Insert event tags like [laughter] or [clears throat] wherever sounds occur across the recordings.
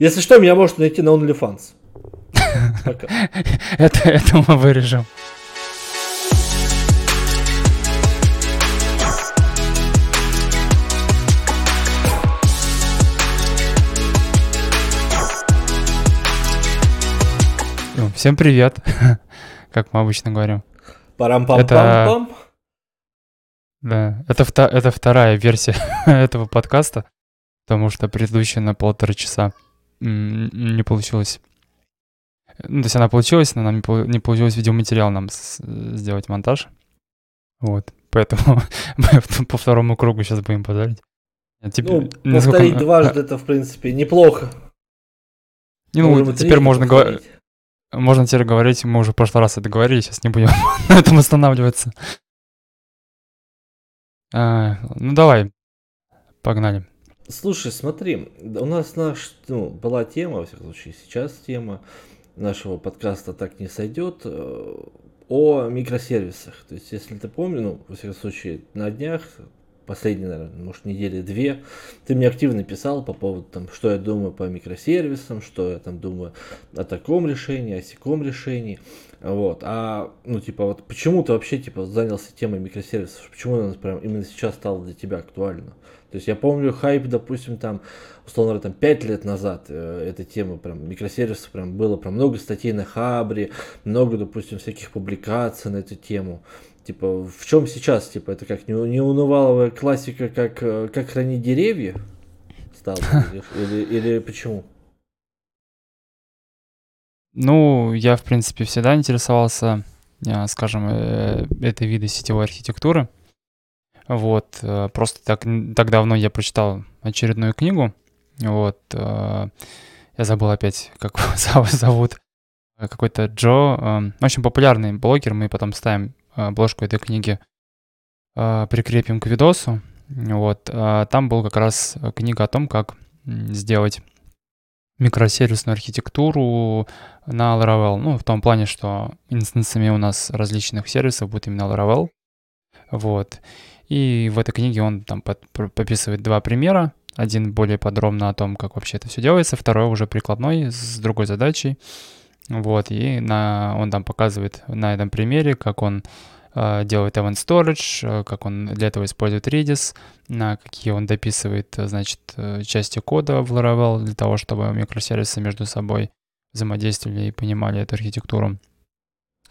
Если что, меня можете найти на OnlyFans. [laughs] Это, это мы вырежем. Всем привет, [laughs] как мы обычно говорим. Парам-пам-пам-пам. Это- Да, это, вта- это вторая версия [laughs] этого подкаста, потому что предыдущая на полтора часа не получилось. Ну, то есть она получилась, но нам не, полу- не получилось видеоматериал нам сделать монтаж. Вот, поэтому мы [laughs] по второму кругу сейчас будем позорить. Ну, повторить дважды это, в принципе, неплохо. Не, ну, Можем теперь можно говорить. повторить. Можно теперь говорить, мы уже в прошлый раз это говорили, сейчас не будем [laughs] на этом останавливаться. А, ну давай, погнали. Слушай, смотри, у нас наш, ну, была тема, во всяком случае, сейчас тема нашего подкаста «Так не сойдет» э, о микросервисах. То есть, если ты помнишь, ну, во всяком случае, на днях, последние, наверное, может, недели две, ты мне активно писал по поводу, там, что я думаю по микросервисам, что я там думаю о таком решении, о сяком решении. Вот, а, ну, типа, вот почему ты вообще, типа, занялся темой микросервисов? Почему она прям именно сейчас стала для тебя актуальна? То есть я помню хайп, допустим, там, условно говоря, там 5 лет назад э, эта тема прям микросервисов прям было прям много статей на Хабре, много, допустим, всяких публикаций на эту тему. Типа, в чем сейчас, типа, это как не, неунываловая классика, как, э, как хранить деревья стала? [laughs] Или, или, или почему? Ну, я, в принципе, всегда интересовался, а, скажем, э, этой виды сетевой архитектуры. Вот, э, просто так, так давно я прочитал очередную книгу. Вот, э, я забыл опять, как его [laughs] зов- зовут. Э, Какой-то Джо, э, очень популярный блогер, мы потом ставим э, обложку этой книги, э, прикрепим к видосу. Вот, там был как раз э, книга о том, как сделать микросервисную архитектуру на Laravel. Ну, в том плане, что инстансами у нас различных сервисов будет именно Laravel. Вот. И в этой книге он там под- пописывает два примера. Один более подробно о том, как вообще это все делается, второй уже прикладной с другой задачей. Вот, и на, он там показывает на этом примере, как он делает event storage, э, как он для этого использует Redis, на какие он дописывает, э, значит, э, части кода в Laravel для того, чтобы микросервисы между собой взаимодействовали и понимали эту архитектуру.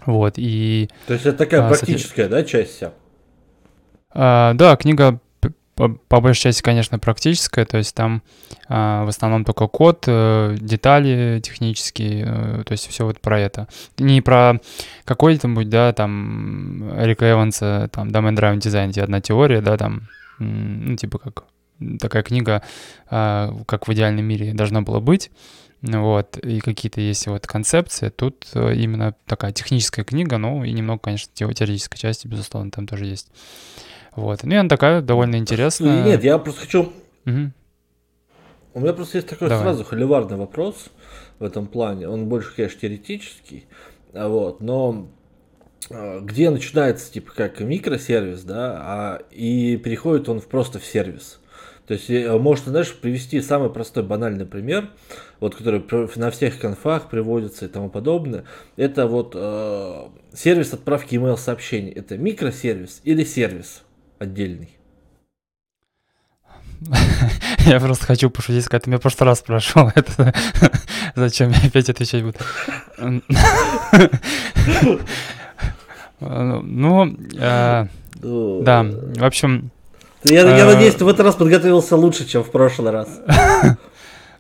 Вот, и То есть это такая А, практическая, да, часть вся? а, да, книга по, по большей части, конечно, практическая, то есть там а, в основном только код, э, детали технические, э, то есть все вот про это. Не про какой-нибудь, да, там, Эрика Эванса, там, Domain Driven Design, где одна теория, да, там, ну, типа как такая книга, а, как в идеальном мире должно было быть, вот, и какие-то есть вот концепции. Тут э, именно такая техническая книга, ну и немного, конечно, тео- теоретической части, безусловно, там тоже есть. Вот. Ну и она такая довольно интересная. Ну, Нет, я просто хочу Мгм. У меня просто есть такой Давай. сразу холиварный вопрос в этом плане. Он больше, конечно, теоретический, а вот, но а, где начинается типа как микросервис, да, а, и переходит он в просто в сервис. То есть, э, можно, знаешь, привести самый простой банальный пример, вот, который на всех конфах приводится и тому подобное. Это вот э, сервис отправки email сообщений. Это микросервис или сервис отдельный? [laughs] Я просто хочу пошутить, сказать, ты меня в прошлый раз спрашивал [laughs] это. Зачем я опять отвечать буду? [laughs] Ну, э, Ну, да, в общем, Я, Э, надеюсь, ты в этот раз подготовился лучше, чем в прошлый раз.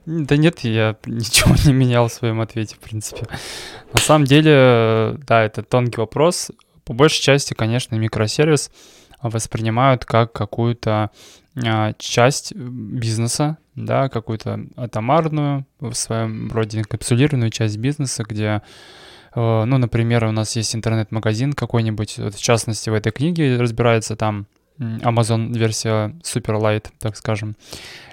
Да нет, я ничего не менял в своем ответе, в принципе. На самом деле, э, да, это тонкий вопрос. По большей части, конечно, микросервис воспринимают как какую-то а, часть бизнеса, да, какую-то атомарную, в своем роде инкапсулированную часть бизнеса, где, э, ну, например, у нас есть интернет-магазин какой-нибудь, вот в частности, в этой книге разбирается там Amazon версия Super Light, так скажем.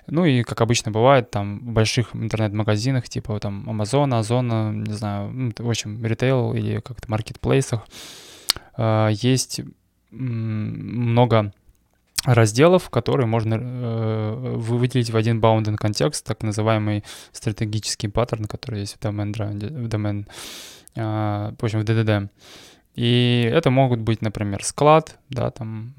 Ну и, как обычно бывает, там в больших интернет-магазинах, типа там Amazon, Озона, не знаю, в общем, ритейл или как-то маркетплейсах, э, есть много разделов, которые можно э, выделить в один bounding контекст, так называемый стратегический паттерн, который есть в домен, в домен э, в общем, в DDD. И это могут быть, например, склад, да, там,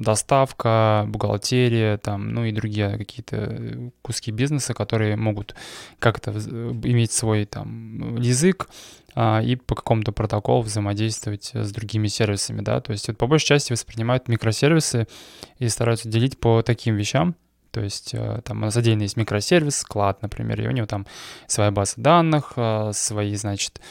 доставка, бухгалтерия, там, ну и другие какие-то куски бизнеса, которые могут как-то иметь свой там язык, а, и по какому-то протоколу взаимодействовать с другими сервисами, да, то есть вот по большей части воспринимают микросервисы и стараются делить по таким вещам, то есть э, там у нас отдельно есть микросервис, склад, например, и у него там своя база данных, э, свои, значит, а,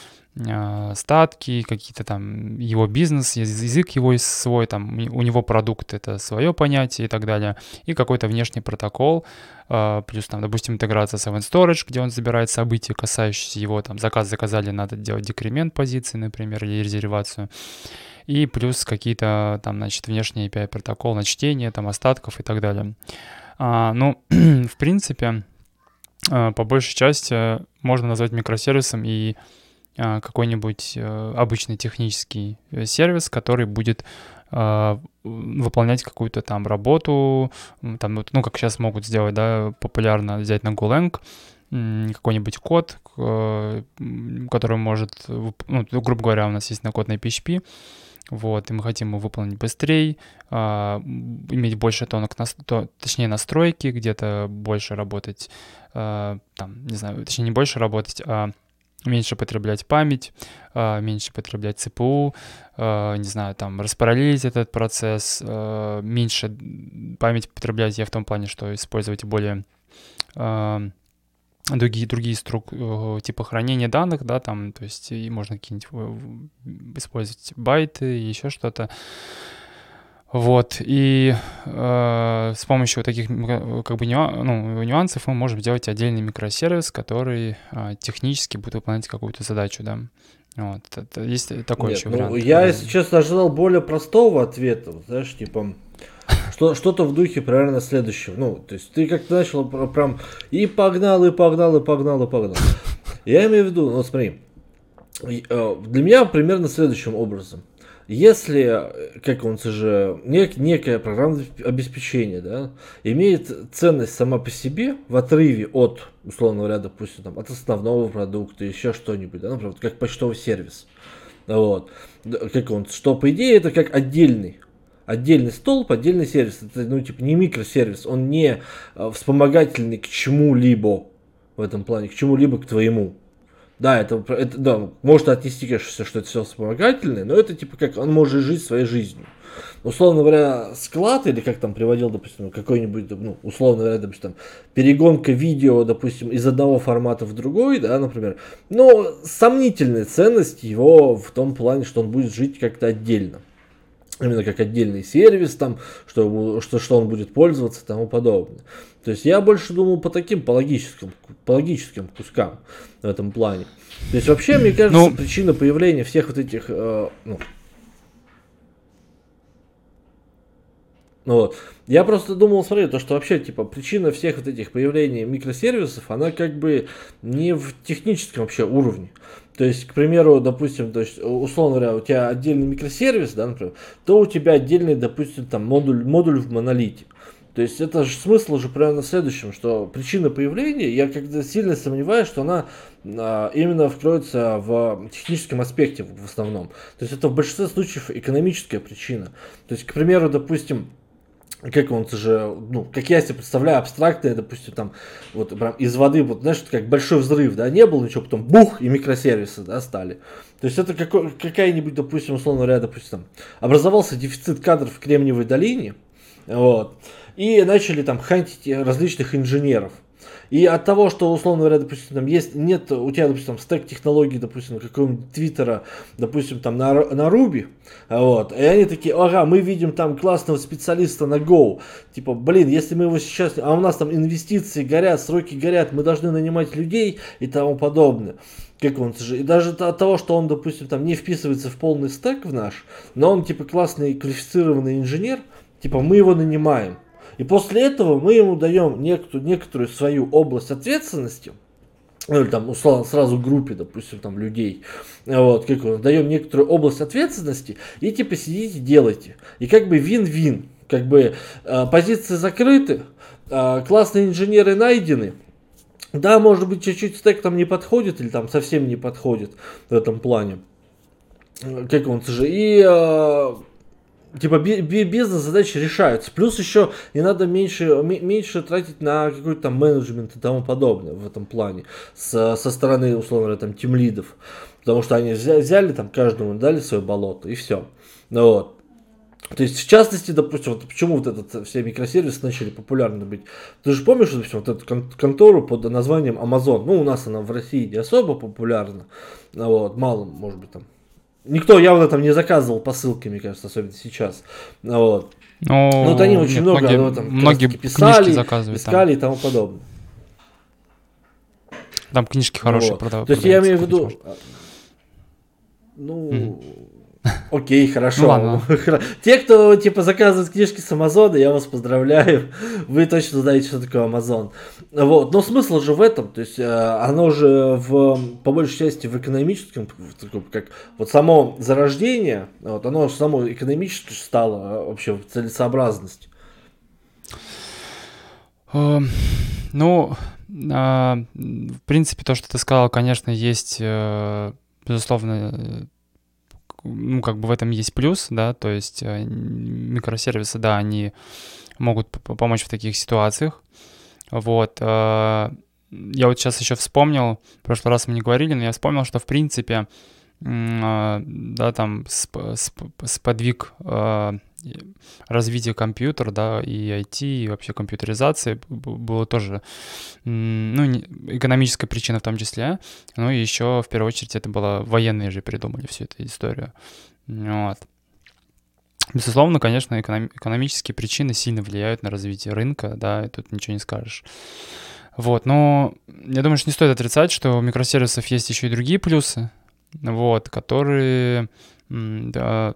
статки, какие-то там его бизнес, язык его свой, там у него продукт это свое понятие и так далее, и какой-то внешний протокол, а, плюс там, допустим, интеграция с Event Storage, где он забирает события, касающиеся его, там заказ заказали, надо делать декремент позиции, например, или резервацию, и плюс какие-то там, значит, внешние API протокол на чтение, там остатков и так далее. А, ну, [clears throat] в принципе, а, по большей части можно назвать микросервисом и а, какой-нибудь э, обычный технический э, сервис, который будет а, выполнять какую-то там работу, там, ну, как сейчас могут сделать, да, популярно взять на Golang какой-нибудь код, который может, ну, грубо говоря, у нас есть на код на PHP, вот, и мы хотим его выполнить быстрее, а, иметь больше тонок, нас, то, точнее настройки, где-то больше работать, там, не знаю, точнее не больше работать, а меньше потреблять память, а, меньше потреблять ЦПУ, а, не знаю, там, распараллелить этот процесс, а, меньше память потреблять я в том плане, что использовать более другие, другие струк, э, типа хранения данных, да, там, то есть и можно какие-нибудь использовать байты, еще что-то. Вот, и э, с помощью вот таких как бы ну, нюансов мы можем сделать отдельный микросервис, который э, технически будет выполнять какую-то задачу, да. Вот, это, есть такой Нет, еще ну, вариант. Я, если честно, ожидал более простого ответа, знаешь, типа, что, что-то в духе примерно следующего. Ну, то есть ты как-то начал прям и погнал, и погнал, и погнал, и погнал. Я имею в виду, ну смотри, э, для меня примерно следующим образом – если, как он же, нек, некое программное обеспечение, да, имеет ценность сама по себе в отрыве от, условно говоря, допустим, там, от основного продукта, еще что-нибудь, да, например, как почтовый сервис, вот, как он, что по идее это как отдельный отдельный столб, отдельный сервис. Это, ну, типа, не микросервис, он не э, вспомогательный к чему-либо в этом плане, к чему-либо к твоему. Да, это, это да, можно отнести, конечно, что это все вспомогательное, но это типа как он может жить своей жизнью. Условно говоря, склад, или как там приводил, допустим, какой-нибудь, ну, условно говоря, допустим, там, перегонка видео, допустим, из одного формата в другой, да, например, но сомнительная ценность его в том плане, что он будет жить как-то отдельно именно как отдельный сервис, там, что, что, что он будет пользоваться и тому подобное. То есть я больше думал по таким, по логическим, по логическим кускам в этом плане. То есть вообще, мне кажется, ну, причина появления всех вот этих, э, ну, вот. Я просто думал, смотри, то, что вообще, типа, причина всех вот этих появлений микросервисов, она как бы не в техническом вообще уровне. То есть, к примеру, допустим, то есть, условно говоря, у тебя отдельный микросервис, да, например, то у тебя отдельный, допустим, там модуль, модуль в монолите. То есть это же смысл уже примерно в следующем, что причина появления, я когда сильно сомневаюсь, что она а, именно вкроется в техническом аспекте в основном. То есть это в большинстве случаев экономическая причина. То есть, к примеру, допустим, как он же, ну, как я себе представляю, абстрактное, допустим, там, вот прям из воды, вот, знаешь, как большой взрыв, да, не было ничего, потом бух, и микросервисы, да, стали. То есть это какая-нибудь, допустим, условно говоря, допустим, там, образовался дефицит кадров в Кремниевой долине, вот, и начали там хантить различных инженеров. И от того, что, условно говоря, допустим, там есть, нет у тебя, допустим, стек технологий, допустим, какого-нибудь твиттера, допустим, там на, на Ruby, вот, и они такие, ага, мы видим там классного специалиста на Go, типа, блин, если мы его сейчас, а у нас там инвестиции горят, сроки горят, мы должны нанимать людей и тому подобное как он же, и даже от того, что он, допустим, там не вписывается в полный стек в наш, но он типа классный квалифицированный инженер, типа мы его нанимаем. И после этого мы ему даем некоторую, некоторую свою область ответственности, ну, или там условно сразу группе, допустим, там людей, вот, как он, даем некоторую область ответственности, и типа сидите, делайте. И как бы вин-вин. как бы э, позиции закрыты, э, классные инженеры найдены. Да, может быть, чуть-чуть стек там не подходит или там совсем не подходит в этом плане. Как он же. И э, типа бизнес-задачи решаются. Плюс еще не надо меньше, меньше тратить на какой-то там менеджмент и тому подобное в этом плане. С, со стороны, условно говоря, там, тимлидов. Потому что они взяли, взяли там каждому дали свое болото и все. Ну, вот. То есть, в частности, допустим, вот почему вот этот все микросервисы начали популярны быть. Ты же помнишь, допустим, вот эту контору под названием Amazon. Ну, у нас она в России не особо популярна. Вот, мало, может быть, там Никто явно там не заказывал посылки, мне кажется, особенно сейчас. Вот. Ну, Но вот они очень нет, много многие, ну, там, многие писали, искали там. и тому подобное. Там книжки хорошие вот. продавают. То есть я имею в виду... Ну, mm-hmm. Окей, хорошо. Ну, ладно. [laughs] Те, кто типа заказывает книжки с Амазона, я вас поздравляю. [laughs] Вы точно знаете, что такое Амазон. Вот. Но смысл же в этом, то есть э, оно же в, по большей части в экономическом, как вот само зарождение, вот, оно само экономически стало вообще в целесообразность. Эм, ну, а, в принципе, то, что ты сказал, конечно, есть, э, безусловно, ну, как бы в этом есть плюс, да, то есть э, микросервисы, да, они могут помочь в таких ситуациях. Вот. Э, я вот сейчас еще вспомнил, в прошлый раз мы не говорили, но я вспомнил, что в принципе, да, там сподвиг развития компьютера, да, и IT, и вообще компьютеризации было тоже, ну, экономическая причина в том числе, ну, и еще, в первую очередь, это было военные же придумали всю эту историю. Вот. Безусловно, конечно, эконом- экономические причины сильно влияют на развитие рынка, да, и тут ничего не скажешь. Вот, но я думаю, что не стоит отрицать, что у микросервисов есть еще и другие плюсы, вот, которые да,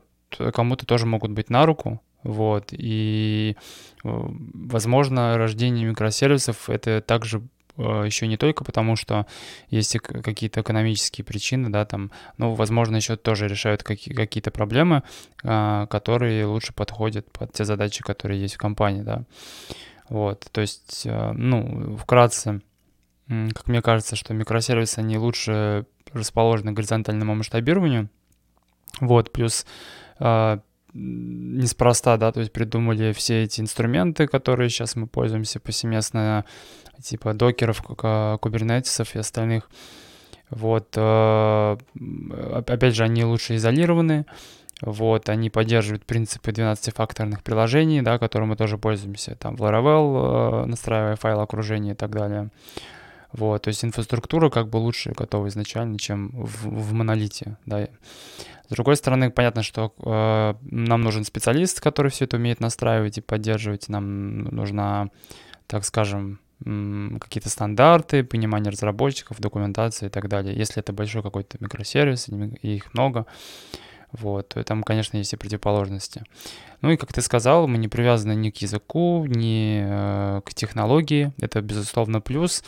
кому-то тоже могут быть на руку, вот, и, э, возможно, рождение микросервисов — это также э, еще не только потому, что есть какие-то экономические причины, да, там, ну, возможно, еще тоже решают какие-то проблемы, а, которые лучше подходят под те задачи, которые есть в компании, да. Вот, то есть, э, ну, вкратце, как мне кажется, что микросервисы, они лучше расположены к горизонтальному масштабированию, вот, плюс а, неспроста, да, то есть придумали все эти инструменты, которые сейчас мы пользуемся повсеместно, типа докеров, кубернетисов и остальных. Вот, а, опять же, они лучше изолированы, вот, они поддерживают принципы 12-факторных приложений, да, которым мы тоже пользуемся, там, в Laravel, а, настраивая файл окружения и так далее. Вот, то есть инфраструктура как бы лучше готова изначально, чем в, в монолите, да. С другой стороны, понятно, что э, нам нужен специалист, который все это умеет настраивать и поддерживать. Нам нужна, так скажем, какие-то стандарты, понимание разработчиков, документация и так далее. Если это большой какой-то микросервис, и их много, вот, то там, конечно, есть и противоположности. Ну и, как ты сказал, мы не привязаны ни к языку, ни э, к технологии. Это, безусловно, плюс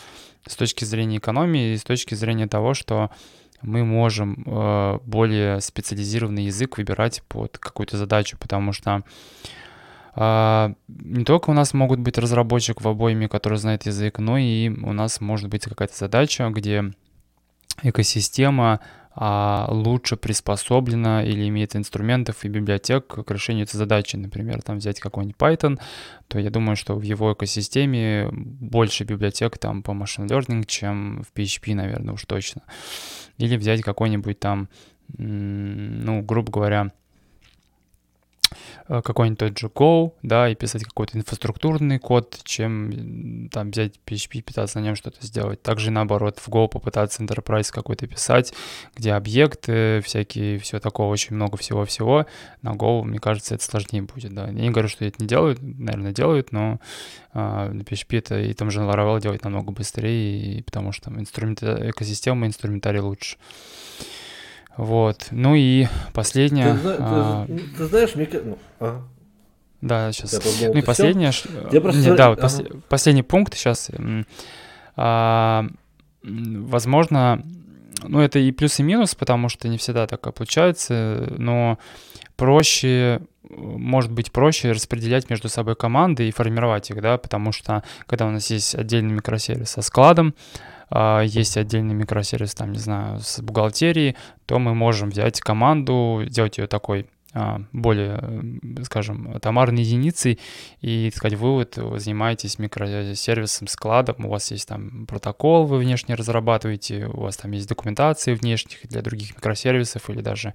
с точки зрения экономии и с точки зрения того, что мы можем э, более специализированный язык выбирать под какую-то задачу, потому что э, не только у нас могут быть разработчик в обойме, который знает язык, но и у нас может быть какая-то задача, где экосистема а, лучше приспособлена или имеет инструментов и библиотек к решению этой задачи. Например, там взять какой-нибудь Python, то я думаю, что в его экосистеме больше библиотек там по machine learning, чем в PHP, наверное, уж точно. Или взять какой-нибудь там, ну, грубо говоря, какой-нибудь тот же Go, да, и писать какой-то инфраструктурный код, чем там взять PHP, пытаться на нем что-то сделать. Также наоборот, в Go попытаться Enterprise какой-то писать, где объекты всякие, все такого, очень много всего-всего. На Go, мне кажется, это сложнее будет, да. Я не говорю, что это не делают, наверное, делают, но а, на PHP это и там же Laravel делать намного быстрее, и потому что там инструмент, экосистема, инструментарий лучше. Вот. Ну и последнее. Ты, а... ты, ты знаешь, мне... Ну, ага. Да, сейчас. ну и последнее. Я просто... Нет, да, вот ага. пос... последний пункт сейчас. А, возможно, ну это и плюс и минус, потому что не всегда так получается, но проще может быть проще распределять между собой команды и формировать их, да, потому что когда у нас есть отдельный микросервис со складом, есть отдельный микросервис, там, не знаю, с бухгалтерией, то мы можем взять команду, сделать ее такой а, более, скажем, томарной единицей и, так сказать, вы вот занимаетесь микросервисом, складом, у вас есть там протокол, вы внешне разрабатываете, у вас там есть документации внешних для других микросервисов или даже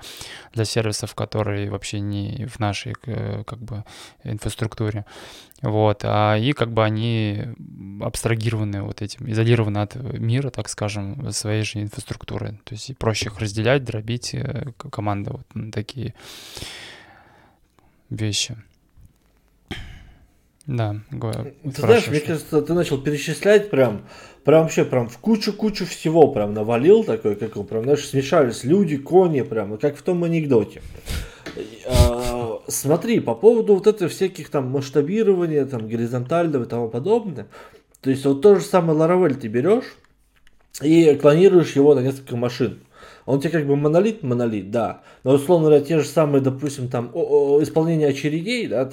для сервисов, которые вообще не в нашей э, как бы инфраструктуре. Вот, а, и как бы они абстрагированы вот этим, изолированы от мира, так скажем, своей же инфраструктуры. То есть проще их разделять, дробить э, команды вот на такие вещи. Да, говорю. Ты знаешь, мне кажется, ты начал перечислять прям, прям вообще прям в кучу-кучу всего прям навалил такой, как он прям, знаешь, смешались люди, кони прям, как в том анекдоте. Смотри, по поводу вот этого всяких там масштабирования, там горизонтального и тому подобное, то есть вот то же самое Laravel ты берешь и клонируешь его на несколько машин. Он тебе как бы монолит, монолит, да. Но условно говоря, те же самые, допустим, там исполнение очередей, да,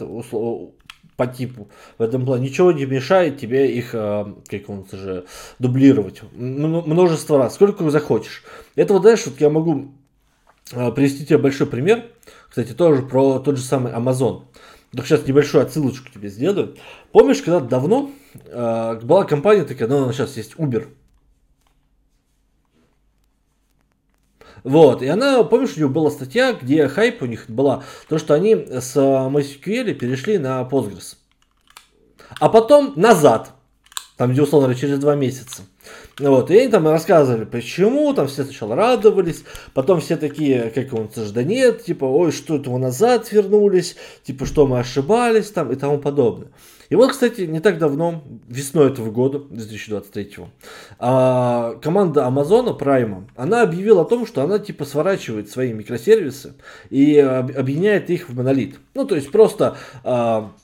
по типу в этом плане. Ничего не мешает тебе их, а, как он же, дублировать множество раз, сколько захочешь. Это вот, знаешь, вот я могу а, привести тебе большой пример. Кстати, тоже про тот же самый Amazon. Так сейчас небольшую отсылочку тебе сделаю. Помнишь, когда давно э, была компания такая, ну, сейчас есть Uber. Вот, и она, помнишь, у нее была статья, где хайп у них была, то, что они с MySQL перешли на Postgres. А потом назад, там, где, условно говоря, через два месяца. Вот, и они там рассказывали, почему, там все сначала радовались, потом все такие, как он, да нет, типа, ой, что это вы назад вернулись, типа, что мы ошибались, там, и тому подобное. И вот, кстати, не так давно, весной этого года, 2023, а, команда Амазона Prime, она объявила о том, что она, типа, сворачивает свои микросервисы и объединяет их в монолит. Ну, то есть, просто а, Э,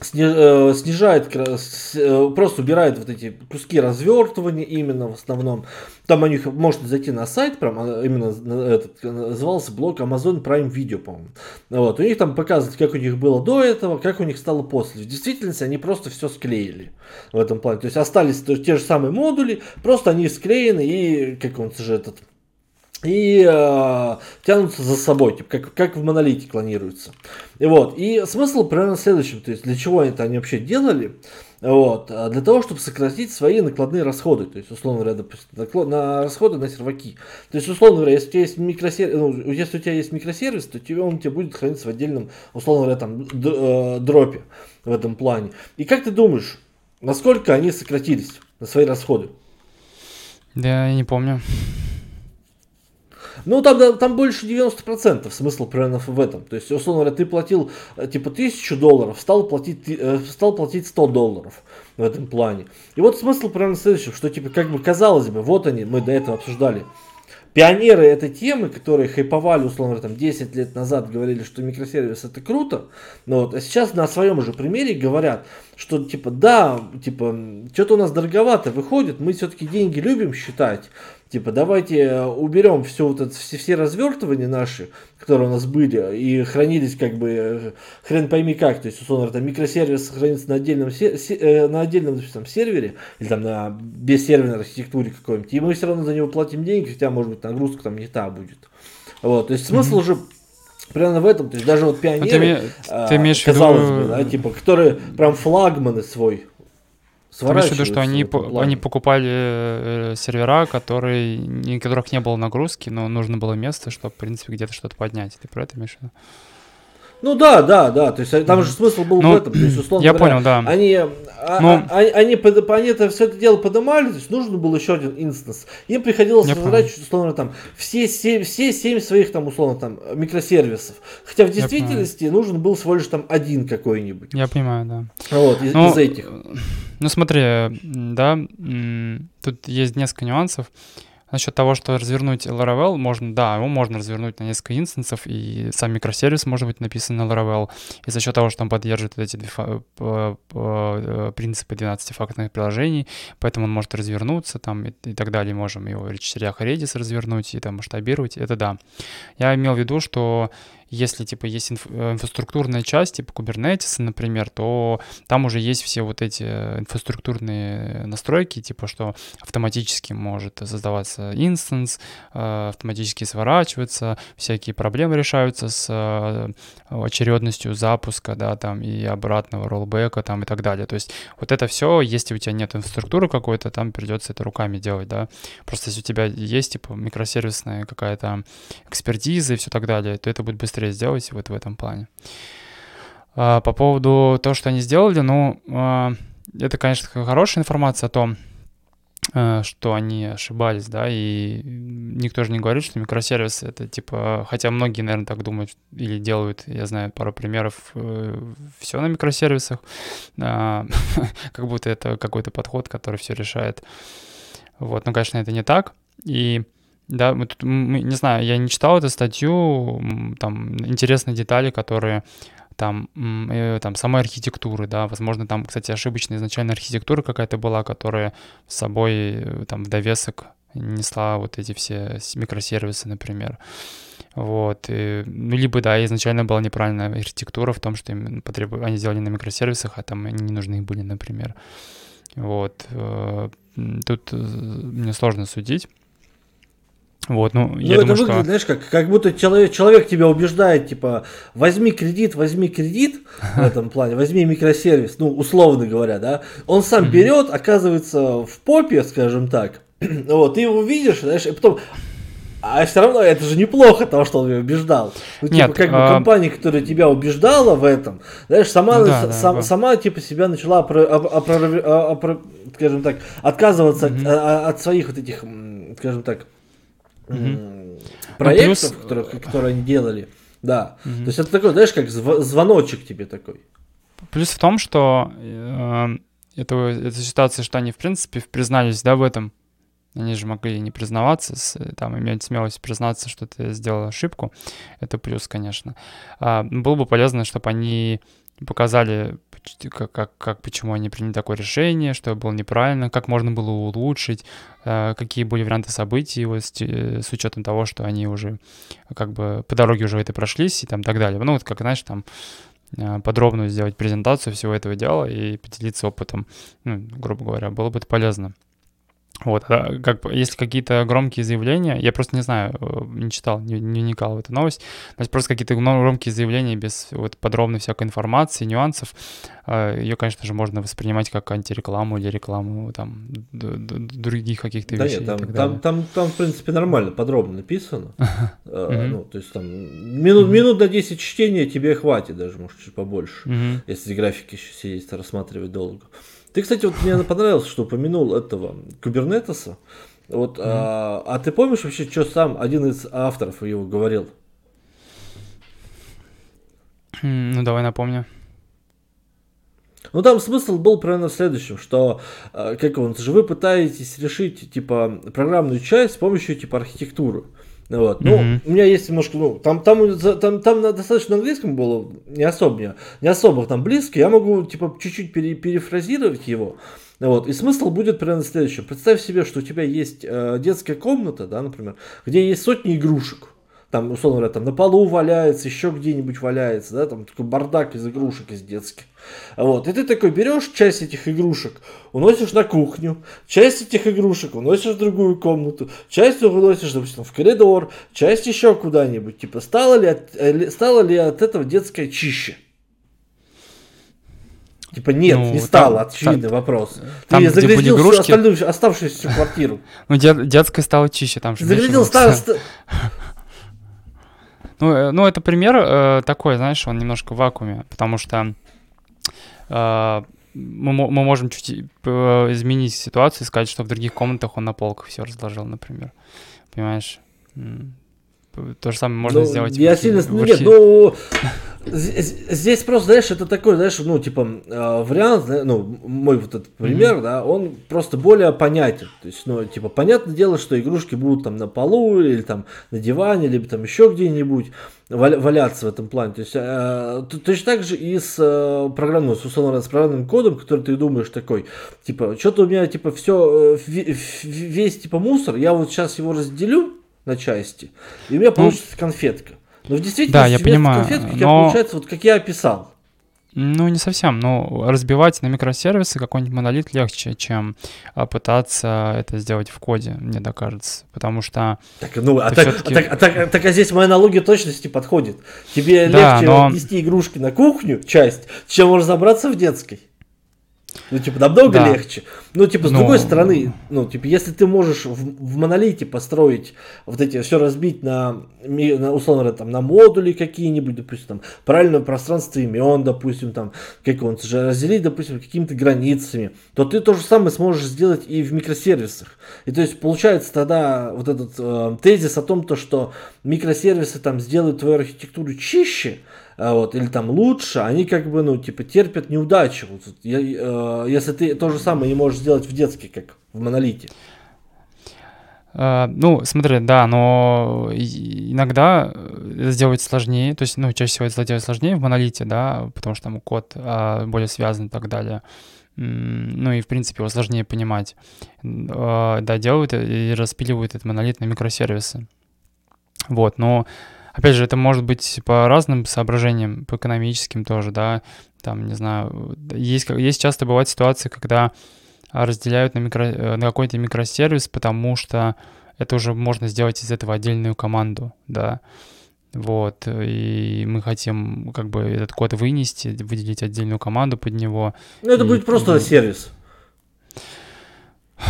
снижает, э, просто убирает вот эти куски развертывания именно в основном. Там у них можно зайти на сайт, прям а, именно этот, назывался блок Amazon Prime Video, по-моему. Вот, у них там показывают, как у них было до этого, как у них стало после. В действительности они просто все склеили в этом плане. То есть остались те же самые модули, просто они склеены и, как он же этот, и э, тянутся за собой, типа, как, как в монолите клонируются. И вот, и смысл примерно в следующем, то есть для чего это они вообще делали, вот, а для того, чтобы сократить свои накладные расходы, то есть, условно говоря, допустим, на расходы на серваки. То есть, условно говоря, если у тебя есть микросервис, ну, если у тебя есть микросервис, то тебе, он тебе будет храниться в отдельном, условно говоря, там, э, дропе в этом плане. И как ты думаешь, насколько они сократились на свои расходы? Да, я не помню. Ну, там, там больше 90% смысл примерно в этом. То есть, условно говоря, ты платил э, типа тысячу долларов, стал платить, э, стал платить 100 долларов в этом плане. И вот смысл примерно следующий, что типа как бы казалось бы, вот они, мы до этого обсуждали, пионеры этой темы, которые хайповали, условно, там 10 лет назад, говорили, что микросервис это круто, но вот, а сейчас на своем же примере говорят, что типа да, типа что-то у нас дороговато выходит, мы все-таки деньги любим считать, Типа, давайте уберем все вот это, все, все развертывания наши, которые у нас были, и хранились как бы хрен пойми как. То есть, условно, там микросервис хранится на отдельном, э, на отдельном допустим, сервере, или там на бессерверной архитектуре какой-нибудь, и мы все равно за него платим деньги, хотя, может быть, нагрузка там не та будет. Вот, то есть смысл mm-hmm. уже Примерно в этом, то есть даже вот пионеры, а ты, ты имеешь казалось виду... бы, да, типа, которые прям флагманы свой сворачиваются. Ты что они, по, они покупали э, сервера, которые, которых не было нагрузки, но нужно было место, чтобы, в принципе, где-то что-то поднять. Ты про это имеешь в виду? Ну да, да, да. То есть там же смысл был ну, в этом. То есть, условно я говоря, понял, да. Они, а, Но... а, они, они, они это все это дело поднимали, то есть нужно было еще один инстанс. Им приходилось разворачивать, условно, там, все семь, все семь своих там, условно, там, микросервисов. Хотя в действительности нужен был всего лишь там один какой-нибудь. Я понимаю, да. Вот, из, ну, из этих. Ну смотри, да, тут есть несколько нюансов. Насчет того, что развернуть Laravel, можно, да, его можно развернуть на несколько инстансов, и сам микросервис может быть написан на Laravel. И за счет того, что он поддерживает эти э, принципы 12-фактных приложений, поэтому он может развернуться там и, и так далее. Можем его в речерях Redis развернуть и там масштабировать, это да. Я имел в виду, что если, типа, есть инф- э, инфраструктурная часть, типа Kubernetes, например, то там уже есть все вот эти инфраструктурные настройки, типа, что автоматически может создаваться инстанс, э, автоматически сворачиваться, всякие проблемы решаются с э, очередностью запуска, да, там, и обратного роллбека, там, и так далее. То есть вот это все, если у тебя нет инфраструктуры какой-то, там придется это руками делать, да. Просто если у тебя есть, типа, микросервисная какая-то экспертиза и все так далее, то это будет быстрее сделать вот в этом плане. А, по поводу того, что они сделали, ну, а, это, конечно, хорошая информация о том, а, что они ошибались, да, и никто же не говорит, что микросервисы это типа, хотя многие, наверное, так думают или делают, я знаю пару примеров, э, все на микросервисах, [laughs] как будто это какой-то подход, который все решает. Вот, но, конечно, это не так, и да, мы тут, мы, не знаю, я не читал эту статью, там интересные детали, которые там, э, там самой архитектуры, да, возможно, там, кстати, ошибочная изначально архитектура какая-то была, которая с собой э, там в довесок несла вот эти все микросервисы, например. Вот. И, ну, либо, да, изначально была неправильная архитектура в том, что им потреб... они сделали на микросервисах, а там они не нужны были, например. Вот. Э, тут мне сложно судить. Вот, ну, ну я это думаю, выглядит, что... знаешь, как, как будто человек, человек тебя убеждает, типа, возьми кредит, возьми кредит в [laughs] этом плане, возьми микросервис, ну, условно говоря, да, он сам берет, оказывается в попе, скажем так, [clears throat] вот, ты его видишь, знаешь, и потом, а все равно это же неплохо, того, что он меня убеждал. Ну, типа, Нет, как бы а... компания, которая тебя убеждала в этом, знаешь, сама, ну, да, сам, да, сама типа себя начала, опро, опро, опро, опро, скажем так, отказываться mm-hmm. от, от своих вот этих, скажем так, угу. проектов, ну, плюс... которые, которые они делали. Да. Угу. То есть это такой, знаешь, как звоночек тебе такой. Плюс в том, что э, это, эта ситуация, что они, в принципе, признались, да, в этом. Они же могли не признаваться, с, там, иметь смелость признаться, что ты сделал ошибку. Это плюс, конечно. А, было бы полезно, чтобы они показали, как, как, как, почему они приняли такое решение, что было неправильно, как можно было улучшить, э, какие были варианты событий вот, с, с учетом того, что они уже как бы по дороге уже это прошлись и там так далее. Ну вот как, знаешь, там э, подробную сделать презентацию всего этого дела и поделиться опытом, ну, грубо говоря, было бы это полезно. Вот, а как, если какие-то громкие заявления, я просто не знаю, э, не читал, не, не вникал в эту новость, то есть просто какие-то громкие заявления без вот подробной всякой информации, нюансов, э, ее, конечно же, можно воспринимать как антирекламу или рекламу там других каких-то да вещей. Нет, там, там, там, там, в принципе, нормально, подробно написано. [laughs] Э, ну, то есть там минут, минут на 10 чтения тебе хватит даже, может, чуть побольше, если графики еще сидеть рассматривать долго. Ты, кстати, вот мне понравилось, что упомянул этого Кубернетеса. Вот, mm-hmm. а, а ты помнишь вообще, что сам один из авторов его говорил? Ну, давай напомню. Ну, там смысл был примерно в следующем, что, а, как он, же вы пытаетесь решить, типа, программную часть с помощью, типа, архитектуры. Вот. Ну, mm-hmm. у меня есть немножко, ну, там, там, там, там достаточно английском было, не особо, не, не особо там близко, я могу, типа, чуть-чуть пере, перефразировать его, вот, и смысл будет примерно следующий. Представь себе, что у тебя есть э, детская комната, да, например, где есть сотни игрушек, там, условно говоря, там на полу валяется, еще где-нибудь валяется, да, там такой бардак из игрушек из детских. Вот, и ты такой берешь часть этих игрушек, уносишь на кухню, часть этих игрушек уносишь в другую комнату, часть уносишь, допустим, в коридор, часть еще куда-нибудь. Типа, стало ли от, э, стало ли от этого детское чище? Типа нет, ну, не стало, там, очевидный там, вопрос. Там, Ты загрязнил игрушки... остальную, оставшуюся квартиру. Ну, детская стала чище, там же Загрязнил старый... Ну, э, ну, это пример э, такой, знаешь, он немножко в вакууме, потому что э, мы, мы можем чуть э, изменить ситуацию и сказать, что в других комнатах он на полках все разложил, например. Понимаешь? То же самое можно ну, сделать. Я сильно... Ну, нет, ну, Здесь просто, знаешь, это такой, знаешь, ну, типа, э, вариант, ну, мой вот этот пример, mm-hmm. да, он просто более понятен. То есть, ну, типа, понятное дело, что игрушки будут там на полу, или там на диване, либо там еще где-нибудь валяться в этом плане. То есть, э, точно так же и с э, программным, с, условно, с программным кодом, который ты думаешь такой, типа, что-то у меня, типа, все, э, весь, типа, мусор, я вот сейчас его разделю на части, и у меня ну, получится конфетка. Но в действительности Да, я понимаю, конфетки, как но- получается, вот как я описал. Ну, не совсем. Ну, разбивать на микросервисы какой-нибудь монолит легче, чем а, пытаться это сделать в коде, мне так кажется. Потому что Так, ну, а так, а так, а так, а так, а здесь моя аналогия точности подходит. Тебе Да, легче но- отнести игрушки на кухню, часть, чем разобраться в детской. Ну, типа, намного Да. легче. Ну, типа, с Но- другой стороны, ну, типа, если ты можешь в, в монолите построить вот эти, все разбить на, на, условно говоря, там, на модули какие-нибудь, допустим, там, правильное пространство имен, допустим, там, какого-то же разделить, допустим, какими-то границами, то ты то же самое сможешь сделать и в микросервисах. И то есть, получается тогда вот этот э, тезис о том, то, что микросервисы там сделают твою архитектуру чище, вот, или там лучше, они как бы, ну, типа, терпят неудачу. Э, если ты то же самое не можешь сделать в детской, как в монолите. Э, Ну, смотри, да, но иногда э, это сделать сложнее, то есть, ну, чаще всего это делать сложнее в монолите, да, потому что там код а, более связан и так далее. Ну и, в принципе, его сложнее понимать. А, Да, делают и распиливают этот монолит на микросервисы. Вот, но, опять же, это может быть по разным соображениям, по экономическим тоже, да, там, не знаю, есть, есть часто бывают ситуации, когда а, разделяют на, микро, э, на какой-то микросервис, потому что это уже можно сделать из этого отдельную команду, да. Вот, и мы хотим как бы этот код вынести, выделить отдельную команду под него. Ну, это И- будет просто сервис.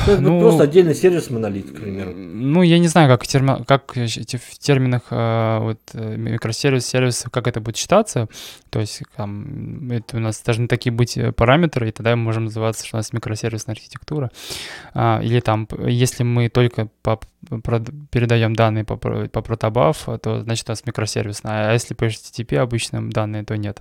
Будет Ну, просто отдельный сервис монолит, к примеру. Ну, я не знаю, как, терми- как в терминах э, вот, э, микросервис, сервис, как это будет считаться. То есть там, это у нас должны такие быть э, параметры, и тогда мы можем называться, что у нас микросервисная архитектура. А, или там, если мы только по, передаем данные по, по протобаф, то значит у нас микросервисная. А если по HTTP обычным данные, то нет.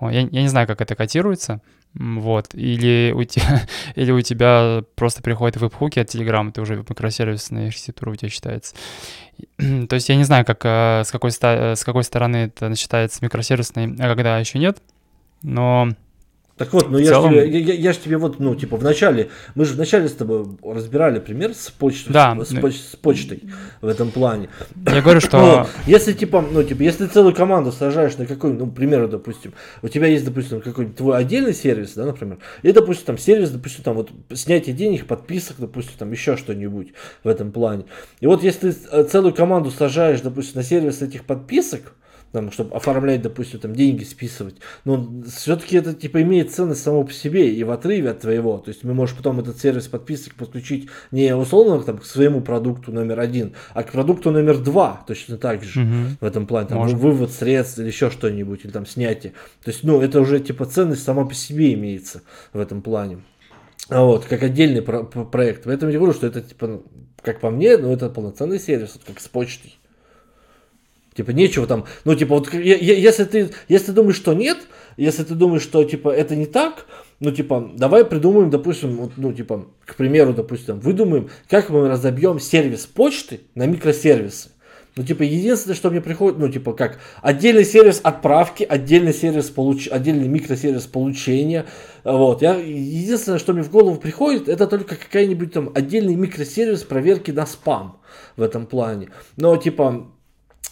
Я, я не знаю, как это котируется. Вот. Или у, тебя, [laughs] или у тебя просто приходят веб-хуки от Telegram, это уже микросервисная архитектура у тебя считается. [clears throat] То есть я не знаю, как, э, с, какой, э, с какой стороны это считается микросервисной, а когда еще нет. Но Так вот, ну я, целом- ж тебе, я, я- я ж тебе вот, ну, типа, в начале, мы же в начале с тобой разбирали пример с почтой, Да, с, ну- поч- с почтой в этом плане. я говорю, что... Вот. Если типа, ну типа, если ты целую команду сажаешь на какой, ну, к примеру, допустим, у тебя есть, допустим, какой-нибудь твой отдельный сервис, да, например, и, допустим, там сервис, допустим, там вот снятие денег, подписок, допустим, там еще что-нибудь в этом плане. И вот если ты э, целую команду сажаешь, допустим, на сервис этих подписок, там, чтобы оформлять, допустим, там деньги списывать, но все-таки это типа имеет ценность само по себе и в отрыве от твоего. То есть мы можем потом этот сервис подписок подключить не условно там, к своему продукту номер один, а к продукту номер два, точно так же Мгм. в этом плане, там, Можно. вывод средств или еще что-нибудь, или там снятие. То есть, ну, это уже типа ценность сама по себе имеется в этом плане. А вот, как отдельный про- про- проект. Поэтому я говорю, что это, типа, ну, как по мне, ну, это полноценный сервис, вот как с почтой. Типа, нечего там, ну, типа, вот, если ты, если ты думаешь, что нет, если ты думаешь, что, типа, это не так, ну, типа, давай придумаем, допустим, вот, ну, типа, к примеру, допустим, выдумаем, как мы разобьем сервис почты на микросервисы. Ну, типа, единственное, что мне приходит, ну, типа, как отдельный сервис отправки, отдельный сервис получ... отдельный микросервис получения. Вот. Я... Единственное, что мне в голову приходит, это только какая-нибудь там отдельный микросервис проверки на спам в этом плане. Но, типа,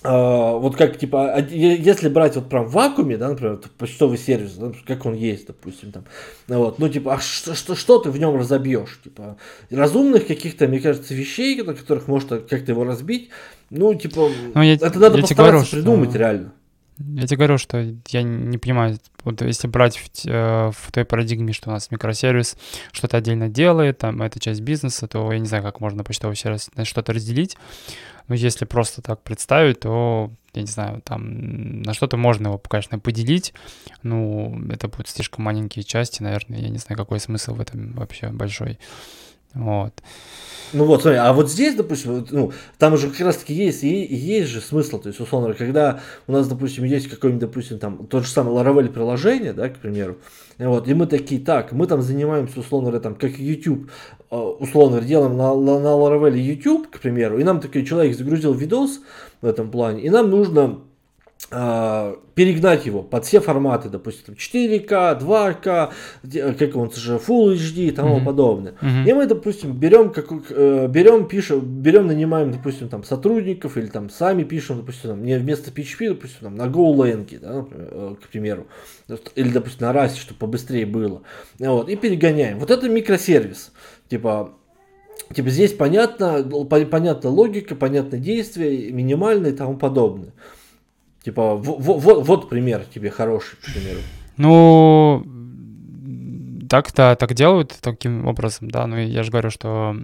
вот как, типа, е- если брать вот прям в вакууме, да, например, почтовый сервис, да, как он есть, допустим, там, вот, ну, типа, а что, что, что ты в нем разобьешь? Типа, разумных каких-то, мне кажется, вещей, на которых можно как-то его разбить, ну, типа, Ну, я- это надо я постараться говорю, что- придумать реально. Я тебе говорю, что я не понимаю, вот если брать в, э, в той парадигме, что у нас микросервис что-то отдельно делает, там это часть бизнеса, то я не знаю, как можно почтовый сервис на что-то разделить. Но если просто так представить, то, я не знаю, там на что-то можно его, конечно, поделить. Ну, это будут слишком маленькие части, наверное. Я не знаю, какой смысл в этом вообще большой. Вот. Ну вот, смотри, а вот здесь, допустим, ну, там уже как раз таки есть, и, есть же смысл, то есть, условно, говоря, когда у нас, допустим, есть какой-нибудь, допустим, там, тот же самый Laravel приложение, да, к примеру, вот, и мы такие, так, мы там занимаемся, условно говоря, там, как YouTube, э, условно говоря, делаем на, на, на Laravel YouTube, к примеру, и нам такой человек загрузил видос в этом плане, и нам нужно а, перегнать его под все форматы, допустим, 4К, 2К, как он же Full HD и тому mm-hmm. подобное. Mm-hmm. И мы, допустим, берем, как, э, берем, пишем, берем, нанимаем, допустим, там сотрудников или там сами пишем, допустим, там, не вместо PHP, допустим, там, на GoLang, да, например, э, к примеру, или, допустим, на Rust, чтобы побыстрее было. Вот, и перегоняем. Вот это микросервис. Типа, Типа здесь понятно, понятна логика, понятно действие, минимальное и тому подобное. Типа, вот, вот пример тебе хороший, к примеру. Ну, так-то так делают таким образом, да, но я же говорю, что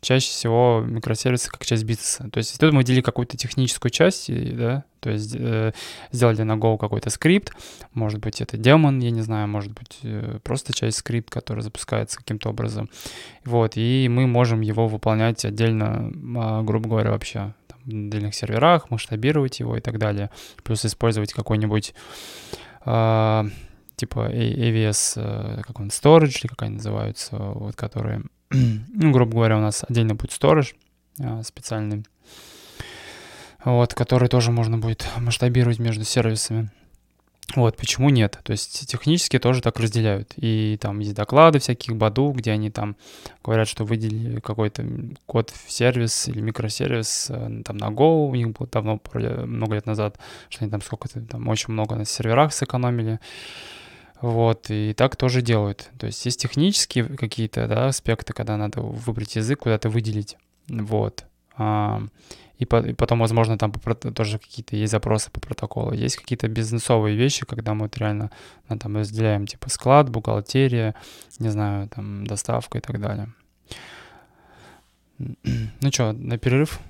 чаще всего микросервисы как часть бизнеса. То есть тут мы делили какую-то техническую часть, да, то есть э, сделали на Go какой-то скрипт, может быть это демон, я не знаю, может быть э, просто часть скрипт, который запускается каким-то образом, вот, и мы можем его выполнять отдельно, э, грубо говоря, вообще отдельных серверах, масштабировать его и так далее. Плюс использовать какой-нибудь э, типа AVS, э, как он, storage, или как они называются, вот, которые, [clears throat] ну, грубо говоря, у нас отдельно будет storage э, специальный, вот, который тоже можно будет масштабировать между сервисами. Вот, почему нет? То есть технически тоже так разделяют. И там есть доклады всяких Баду, где они там говорят, что выделили какой-то код в сервис или микросервис э, там на Go, у них было давно, много лет назад, что они там сколько-то, там очень много на серверах сэкономили. Вот, и так тоже делают. То есть есть технические какие-то да, аспекты, когда надо выбрать язык, куда-то выделить. Вот. И, по, и потом, возможно, там по, тоже какие-то есть запросы по протоколу. Есть какие-то бизнесовые вещи, когда мы вот реально ну, там разделяем типа склад, бухгалтерия, не знаю, там доставка и так далее. [clears throat] Ну что, на перерыв?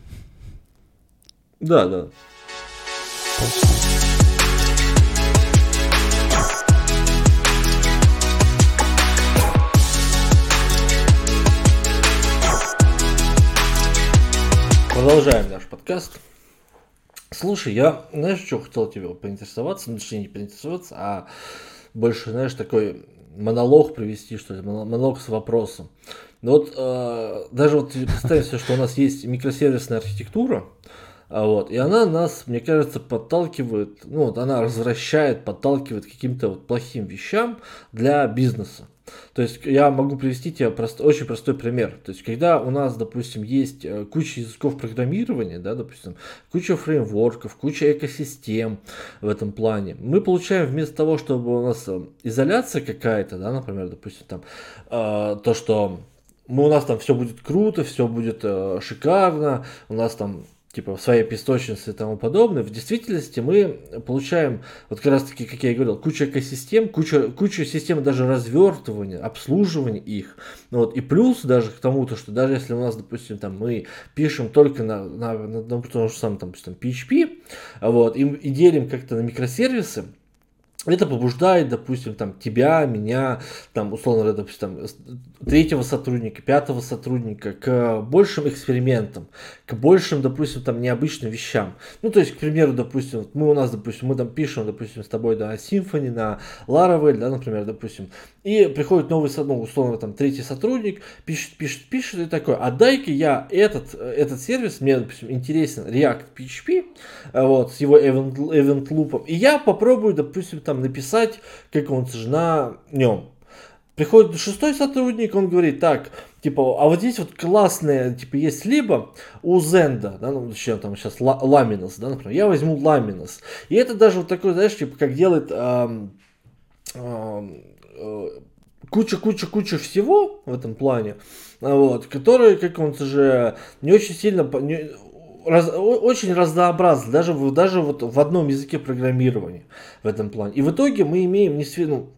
Да, да. Точно. Продолжаем наш подкаст. Слушай, я, знаешь, что хотел тебе поинтересоваться, ну, точнее, не поинтересоваться, а больше, знаешь, такой монолог провести, что ли, монолог с вопросом. Ну вот, э, даже вот представим себе, что у нас есть микросервисная архитектура, а вот, и она нас, мне кажется, подталкивает, ну вот она развращает, подталкивает к каким-то вот плохим вещам для бизнеса. То есть я могу привести тебе прост, очень простой пример. То есть когда у нас, допустим, есть э, куча языков программирования, да, допустим, куча фреймворков, куча экосистем в этом плане, мы получаем вместо того, чтобы у нас э, изоляция какая-то, да, например, допустим, там, э, то, что мы, у нас там все будет круто, все будет э, шикарно, у нас там типа в своей песочнице и тому подобное, в действительности мы получаем, вот как раз таки, как я и говорил, кучу экосистем, кучу, кучу систем даже развертывания, обслуживания их. Вот, и плюс даже к тому, то, что даже если у нас, допустим, там мы пишем только на, на, на, на том же самом там, там, PHP, вот, и, и делим как-то на микросервисы, это побуждает, допустим, там, тебя, меня, там, условно, допустим, там, третьего сотрудника, пятого сотрудника к большим экспериментам, к большим, допустим, там, необычным вещам. Ну, то есть, к примеру, допустим, мы у нас, допустим, мы там пишем, допустим, с тобой, да, Symfony, на Laravel, да, например, допустим, и приходит новый, ну, условно, там, третий сотрудник, пишет, пишет, пишет, и такой, а дай-ка я этот, этот сервис, мне, допустим, интересен React PHP, вот, с его event, event loop, и я попробую, допустим, там, написать, как он на нем. Приходит шестой сотрудник, он говорит, так, типа, а вот здесь вот классное, типа, есть либо у Зенда, да, ну, еще там сейчас Ламинус, да, например, я возьму Ламинус. И это даже вот такой, знаешь, типа, как делает эм, эм, э, куча-куча-куча всего в этом плане, вот, которые, как он же не очень сильно, не, раз, очень разнообразно, даже, даже вот в одном языке программирования в этом плане. И в итоге мы имеем не ну,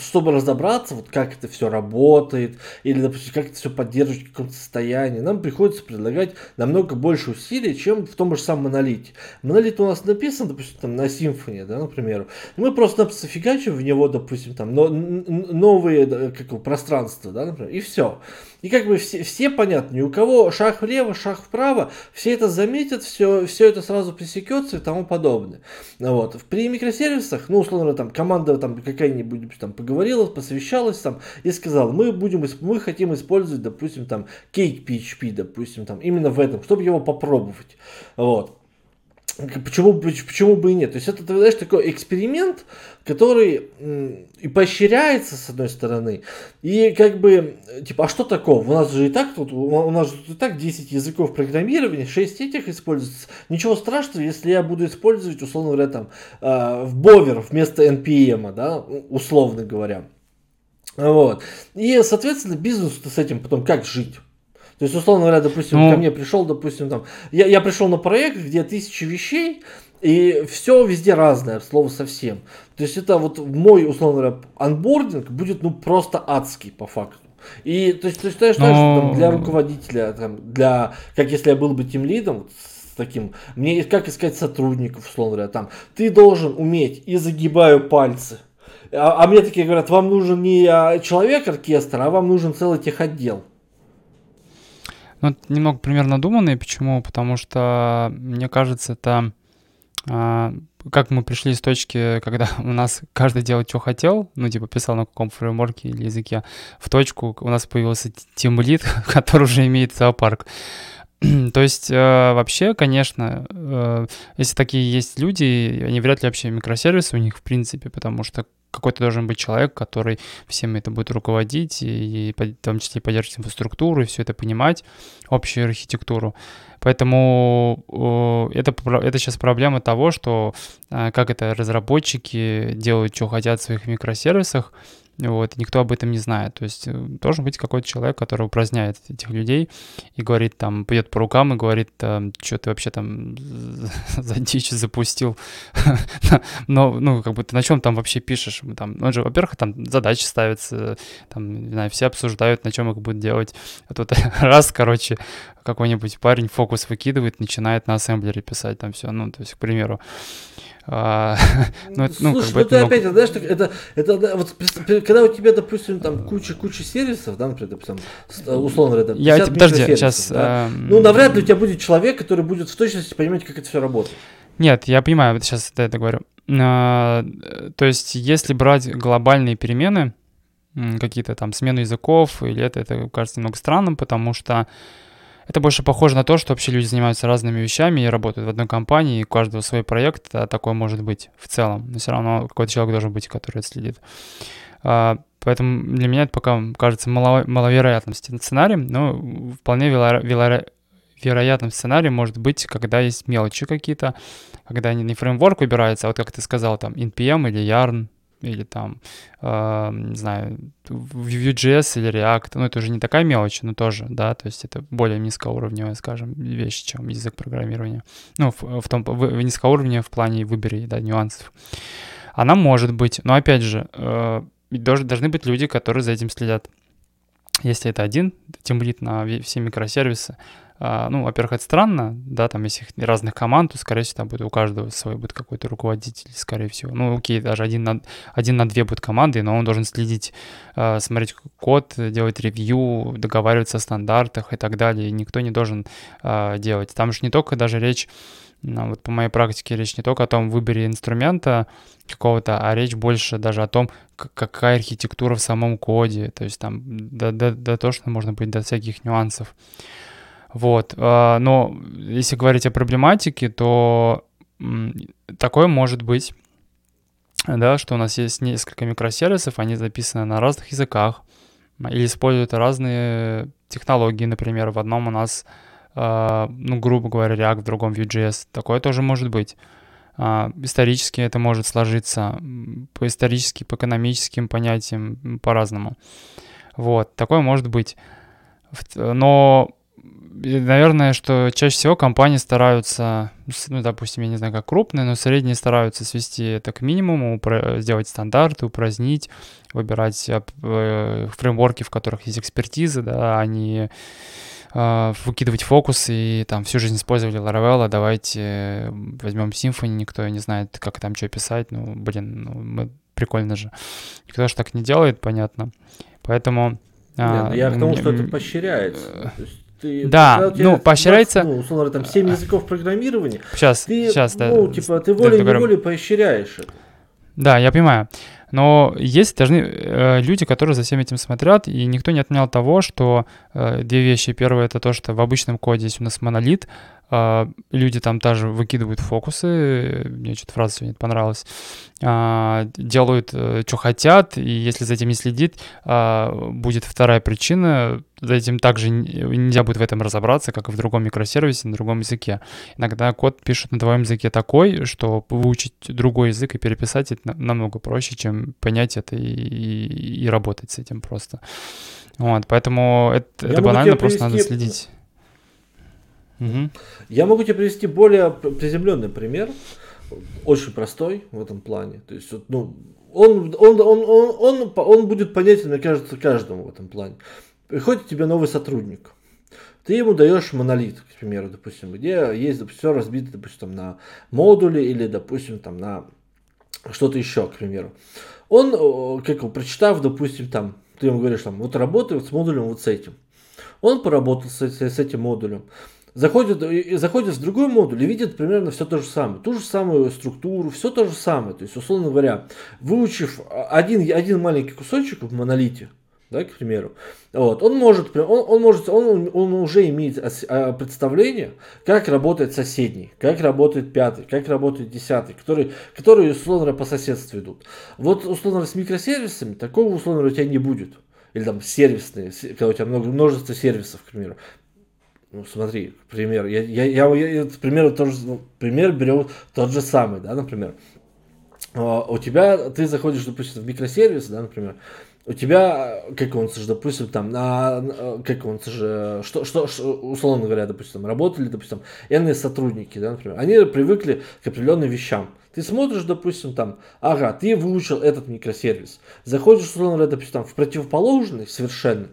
чтобы разобраться, вот как это все работает, или, допустим, как это все поддерживать в каком-то состоянии, нам приходится предлагать намного больше усилий, чем в том же самом монолите. Монолит у нас написан, допустим, там, на симфонии, да, например. Мы просто фигачим в него, допустим, там, но, новые как, пространства, да, например, и все. И как бы все, все понятно, ни у кого шаг влево, шаг вправо, все это заметят, все, все это сразу пресекется и тому подобное. Вот. При микросервисах, ну, условно, там, команда там какая-нибудь там поговорила, посвящалась там и сказала, мы будем, мы хотим использовать, допустим, там, Cake PHP, допустим, там, именно в этом, чтобы его попробовать. Вот. Почему, почему бы и нет? То есть это, ты знаешь, такой эксперимент, который и поощряется, с одной стороны, и как бы, типа, а что такого? У нас же и так тут, у нас же и так 10 языков программирования, 6 этих используется. Ничего страшного, если я буду использовать, условно говоря, там, э, в Бовер вместо NPM, да, условно говоря. Вот. И, соответственно, бизнес с этим потом как жить? То есть, условно говоря, допустим, ну... ко мне пришел, допустим, там, я, я пришел на проект, где тысячи вещей, и все везде разное, слово совсем. То есть это вот мой, условно говоря, анбординг будет ну просто адский по факту. И то есть ты считаешь, Но... что там, для руководителя, там, для, как если я был бы тем лидом, с таким, мне как искать сотрудников, условно говоря, там, ты должен уметь и загибаю пальцы. А, а мне такие говорят, вам нужен не а, человек-оркестр, а вам нужен целый техотдел. Ну, немного примерно надуманный. Почему? Потому что, мне кажется, это а, как мы пришли с точки, когда [laughs] у нас каждый делал, что хотел, ну, типа, писал на каком фреймворке или языке, в точку у нас появился тимлит, [laughs] который уже имеет зоопарк. [clears throat] То есть э, вообще, конечно, э, если такие есть люди, они вряд ли вообще микросервисы у них в принципе, потому что какой-то должен быть человек, который всем это будет руководить, и, и в том числе поддерживать инфраструктуру, и все это понимать, общую архитектуру. Поэтому это, это сейчас проблема того, что э, как это разработчики делают, что хотят в своих микросервисах, вот, и никто об этом не знает. То есть э, должен быть какой-то человек, который упраздняет этих людей и говорит там, пьет по рукам и говорит, что ты вообще там [laughs] за дичь запустил. [laughs] Но, ну, как бы ты на чем там вообще пишешь? Там, ну, же, во-первых, там задачи ставятся, там, не знаю, все обсуждают, на чем их будут делать. А тут [laughs] раз, короче, какой-нибудь парень фокус выкидывает, начинает на ассемблере писать там все, ну, то есть, к примеру. А, [laughs] ну, ну, Слушай, как бы ну ты опять, знаешь, это, это, вот, когда у тебя, допустим, там куча-куча сервисов, да, например, допустим, условно говоря, Я, подожди, сейчас... Да, э, ну, навряд ли у тебя будет человек, который будет в точности понимать, как это все работает. Нет, я понимаю, сейчас это говорю. А, то есть, если брать глобальные перемены, какие-то там смену языков, или это, это кажется немного странным, потому что это больше похоже на то, что вообще люди занимаются разными вещами и работают в одной компании, и у каждого свой проект, а такое может быть в целом. Но все равно какой-то человек должен быть, который это следит. А, поэтому для меня это пока кажется мало, маловероятным сценарием, но вполне веро, веро, вероятным сценарием может быть, когда есть мелочи какие-то, когда не фреймворк выбирается, а вот как ты сказал, там NPM или Yarn, или там, э, не знаю, Vue.js или React, ну, это уже не такая мелочь, но тоже, да, то есть это более низкоуровневая, скажем, вещь, чем язык программирования. Ну, в, в том, в, в низкоуровне в плане выборе, да, нюансов. Она может быть, но опять же, э, должны быть люди, которые за этим следят. Если это один темлит на все микросервисы, ну, во-первых, это странно, да, там, если разных команд, то, скорее всего, там будет у каждого свой будет какой-то руководитель, скорее всего. Ну, окей, даже один на, один на две будет команды, но он должен следить, а, смотреть код, делать ревью, договариваться о стандартах и так далее. И никто не должен а, делать. Там же не только даже речь ну, вот по моей практике речь не только о том выборе инструмента какого-то, а речь больше даже о том, какая архитектура в самом коде, то есть там до, до, до того, что можно быть до всяких нюансов. Вот. А, но если говорить о проблематике, то такое может быть, да, что у нас есть несколько микросервисов, они записаны на разных языках или используют разные технологии, например, в одном у нас, а, ну, грубо говоря, React, в другом Vue.js. Такое тоже может быть. А, исторически это может сложиться по исторически, по экономическим понятиям по-разному. Вот, такое может быть. Но наверное, что чаще всего компании стараются, ну, допустим, я не знаю, как крупные, но средние стараются свести это к минимуму, сделать стандарты, упразднить, выбирать э, фреймворки, в которых есть экспертиза, да, а не э, выкидывать фокус и там всю жизнь использовали Laravel, а давайте возьмем Symfony, никто не знает, как там что писать, ну, блин, ну, мы, прикольно же. Никто же так не делает, понятно. Поэтому... Нет, а, я к тому, что это поощряется. Э, То есть ты, да, ну, поощряется... Ну, условно, там 7 языков программирования. Сейчас, ты, сейчас, да. Ну, типа, ты волей-неволей поощряешь это. Да, я понимаю. Но есть должны э, люди, которые за всем этим смотрят, и никто не отменял того, что э, две вещи. Первое это то, что в обычном коде есть у нас монолит, э, люди там даже выкидывают фокусы, мне что-то фраза сегодня понравилась, э, делают, э, что хотят, и если за этим не следить, э, будет вторая причина, этим также нельзя будет в этом разобраться, как и в другом микросервисе на другом языке. Иногда код пишут на твоем языке такой, что выучить другой язык и переписать это намного проще, чем понять это и, и, и работать с этим просто. Вот, поэтому это, это банально, просто привести... надо следить. Угу. Я могу тебе привести более приземленный пример, очень простой в этом плане. То есть, ну, он, он, он, он, он, он будет понятен, мне кажется, каждому в этом плане. Приходит тебе новый сотрудник. Ты ему даешь монолит, к примеру, допустим, где есть, допустим, все разбито, допустим, на модули или, допустим, там на что-то еще, к примеру. Он, как его, прочитав, допустим, там, ты ему говоришь, там, вот работай вот с модулем вот с этим. Он поработал с, с, этим модулем. Заходит, заходит в другой модуль и видит примерно все то же самое. Ту же самую структуру, все то же самое. То есть, условно говоря, выучив один, один маленький кусочек в монолите, да, к примеру. Вот. Он может, он, он может, он, он уже имеет а, представление, как работает соседний, как работает пятый, как работает десятый, которые, которые условно по соседству идут. Вот условно с микросервисами такого условно у тебя не будет. Или там сервисные, когда у тебя много, множество сервисов, к примеру. Ну, смотри, пример. Я, я, я, я пример, тоже, пример берем тот же самый, да, например. Uh, у тебя, ты заходишь, допустим, в микросервис, да, например, у тебя, как он же, допустим, там, на, как он же, что, что, что, условно говоря, допустим, работали, допустим, иные сотрудники, да, например, они привыкли к определенным вещам. Ты смотришь, допустим, там, ага, ты выучил этот микросервис, заходишь, условно говоря, допустим, там, в противоположный совершенно,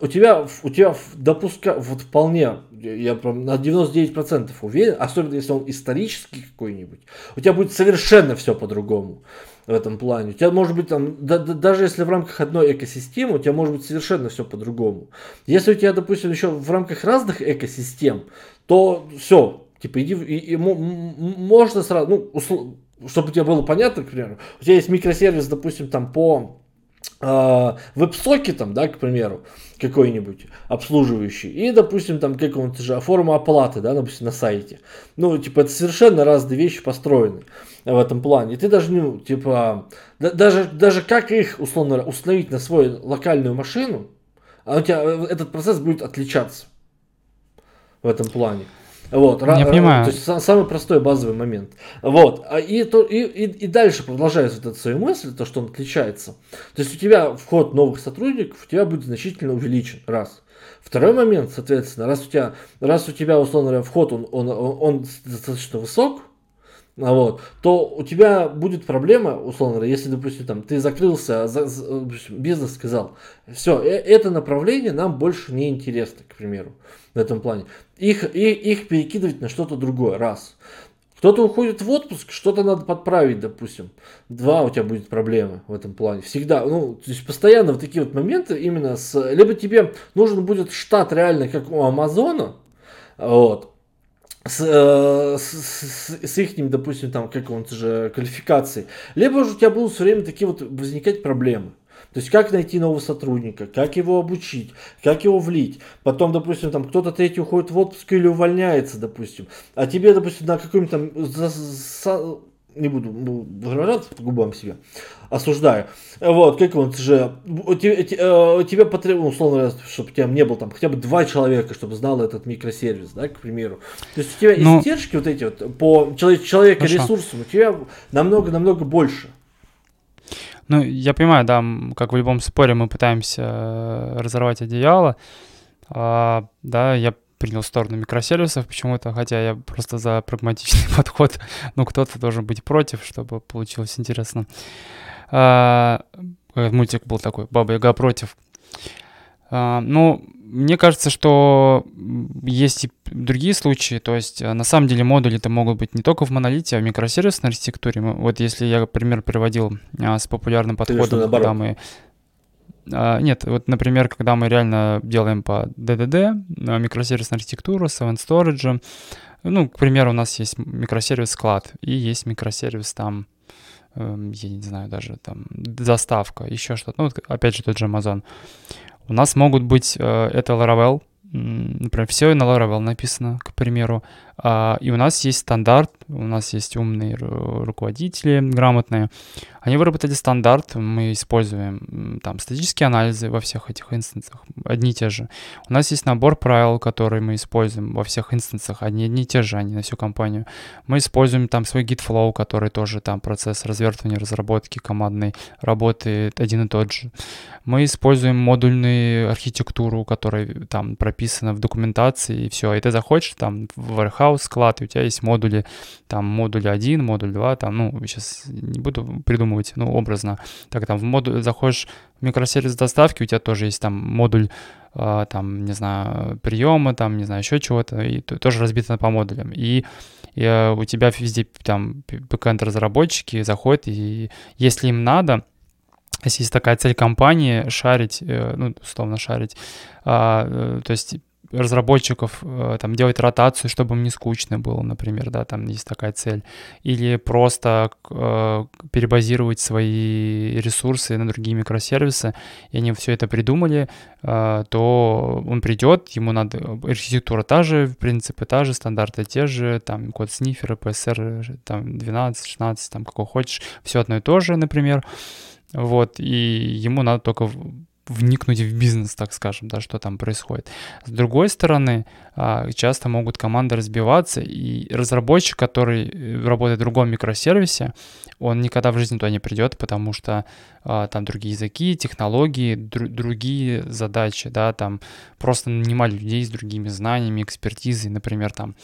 у тебя, у тебя допуска, вот вполне, я прям на 99% уверен, особенно если он исторический какой-нибудь, у тебя будет совершенно все по-другому в этом плане. У тебя может быть там, да, да, даже если в рамках одной экосистемы, у тебя может быть совершенно все по-другому. Если у тебя, допустим, еще в рамках разных экосистем, то все, типа иди, и, и, можно сразу, ну, услов, чтобы у тебя было понятно, к примеру, у тебя есть микросервис, допустим, там по э, веб-сокетам, да, к примеру, какой-нибудь обслуживающий, и, допустим, там какого-то же форма оплаты, да, допустим, на сайте. Ну, типа, это совершенно разные вещи построены в этом плане. И ты даже, ну, типа, да, даже, даже как их, условно, установить на свою локальную машину, а у тебя э, этот процесс будет отличаться в этом плане. Вот, Я понимаю. То есть самый простой базовый момент. Вот. А и, то, и, и, и дальше продолжается вот эта свою мысль, то, что он отличается. То есть у тебя вход новых сотрудников у тебя будет значительно увеличен. Раз. Второй момент, соответственно, раз у тебя, раз у тебя условно говоря, вход он, он, он, он достаточно высок, вот, то у тебя будет проблема, условно говоря, если, допустим, там, ты закрылся, за, за, бизнес сказал, все, э, это направление нам больше не интересно, к примеру, в этом плане. Их, их, их перекидывать на что-то другое, раз. Кто-то уходит в отпуск, что-то надо подправить, допустим. Два, у тебя будет проблемы в этом плане. Всегда, ну, то есть постоянно вот такие вот моменты именно с... Либо тебе нужен будет штат реально, как у Амазона, вот, с, э, с, с, с их, допустим, там, как он же, квалификацией. Либо же у тебя будут все время такие вот возникать проблемы. То есть как найти нового сотрудника, как его обучить, как его влить. Потом, допустим, там кто-то третий уходит в отпуск или увольняется, допустим. А тебе, допустим, на каком-то не буду ну, выражаться по губам себя, осуждаю. Вот, как он же, у тебя, у тебя потребно, условно, чтобы у тебя не было там хотя бы два человека, чтобы знал этот микросервис, да, к примеру. То есть у тебя ну, издержки вот эти вот по человека ресурсам у тебя намного-намного больше. Ну, я понимаю, да, как в любом споре мы пытаемся э, разорвать одеяло. А, да, я принял сторону микросервисов почему-то, хотя я просто за прагматичный [laughs] подход. Ну, кто-то должен быть против, чтобы получилось интересно. А, мультик был такой, Баба Яга против. А, ну, мне кажется, что есть и другие случаи, то есть э, на самом деле модули это могут быть не только в монолите, а в микросервисной архитектуре. Вот если я пример приводил а, с популярным подходом, когда мы нет, вот, например, когда мы реально делаем по DDD, а, микросервисную архитектуру, с Event Storage, ну, к примеру, у нас есть микросервис склад и есть микросервис там эм, я не знаю, даже там доставка, еще что-то. Ну, вот, опять же, тот же Amazon. У нас могут быть, э, это Laravel, например, все на Laravel написано, к примеру, а, и у нас есть стандарт, у нас есть умные руководители грамотные. Они выработали стандарт, мы используем там статические анализы во всех этих инстансах, одни и те же. У нас есть набор правил, которые мы используем во всех инстансах, они одни и те же, они на всю компанию. Мы используем там свой Git Flow, который тоже там процесс развертывания, разработки командной работает один и тот же. Мы используем модульную архитектуру, которая там прописана в документации, и все. И ты заходишь там в warehouse, warehouse склад, и у тебя есть модули, там модуль 1, модуль 2, там, ну, сейчас не буду придумывать, ну, образно. Так, там в модуль заходишь в микросервис доставки, у тебя тоже есть там модуль, э, там, не знаю, приема, там, не знаю, еще чего-то, и тоже разбито по модулям. И, и э, у тебя везде там бэкэнд-разработчики заходят, и если им надо, если есть такая цель компании, шарить, э, ну, условно шарить, а, э, то есть разработчиков э, там делать ротацию, чтобы им не скучно было, например, да, там есть такая цель, или просто э, перебазировать свои ресурсы на другие микросервисы, и они все это придумали, э, то он придет, ему надо архитектура та же, в принципе та же, стандарты те же, там код снифера, PSR, там 12, 16, там какой хочешь, все одно и то же, например, вот, и ему надо только вникнуть в бизнес, так скажем, да, что там происходит. С другой стороны, а, часто могут команды разбиваться, и разработчик, который э, работает в другом микросервисе, он никогда в жизни туда не придет, потому что там другие языки, технологии, дру- другие задачи, да, там просто нанимали людей с другими знаниями, экспертизой, например, там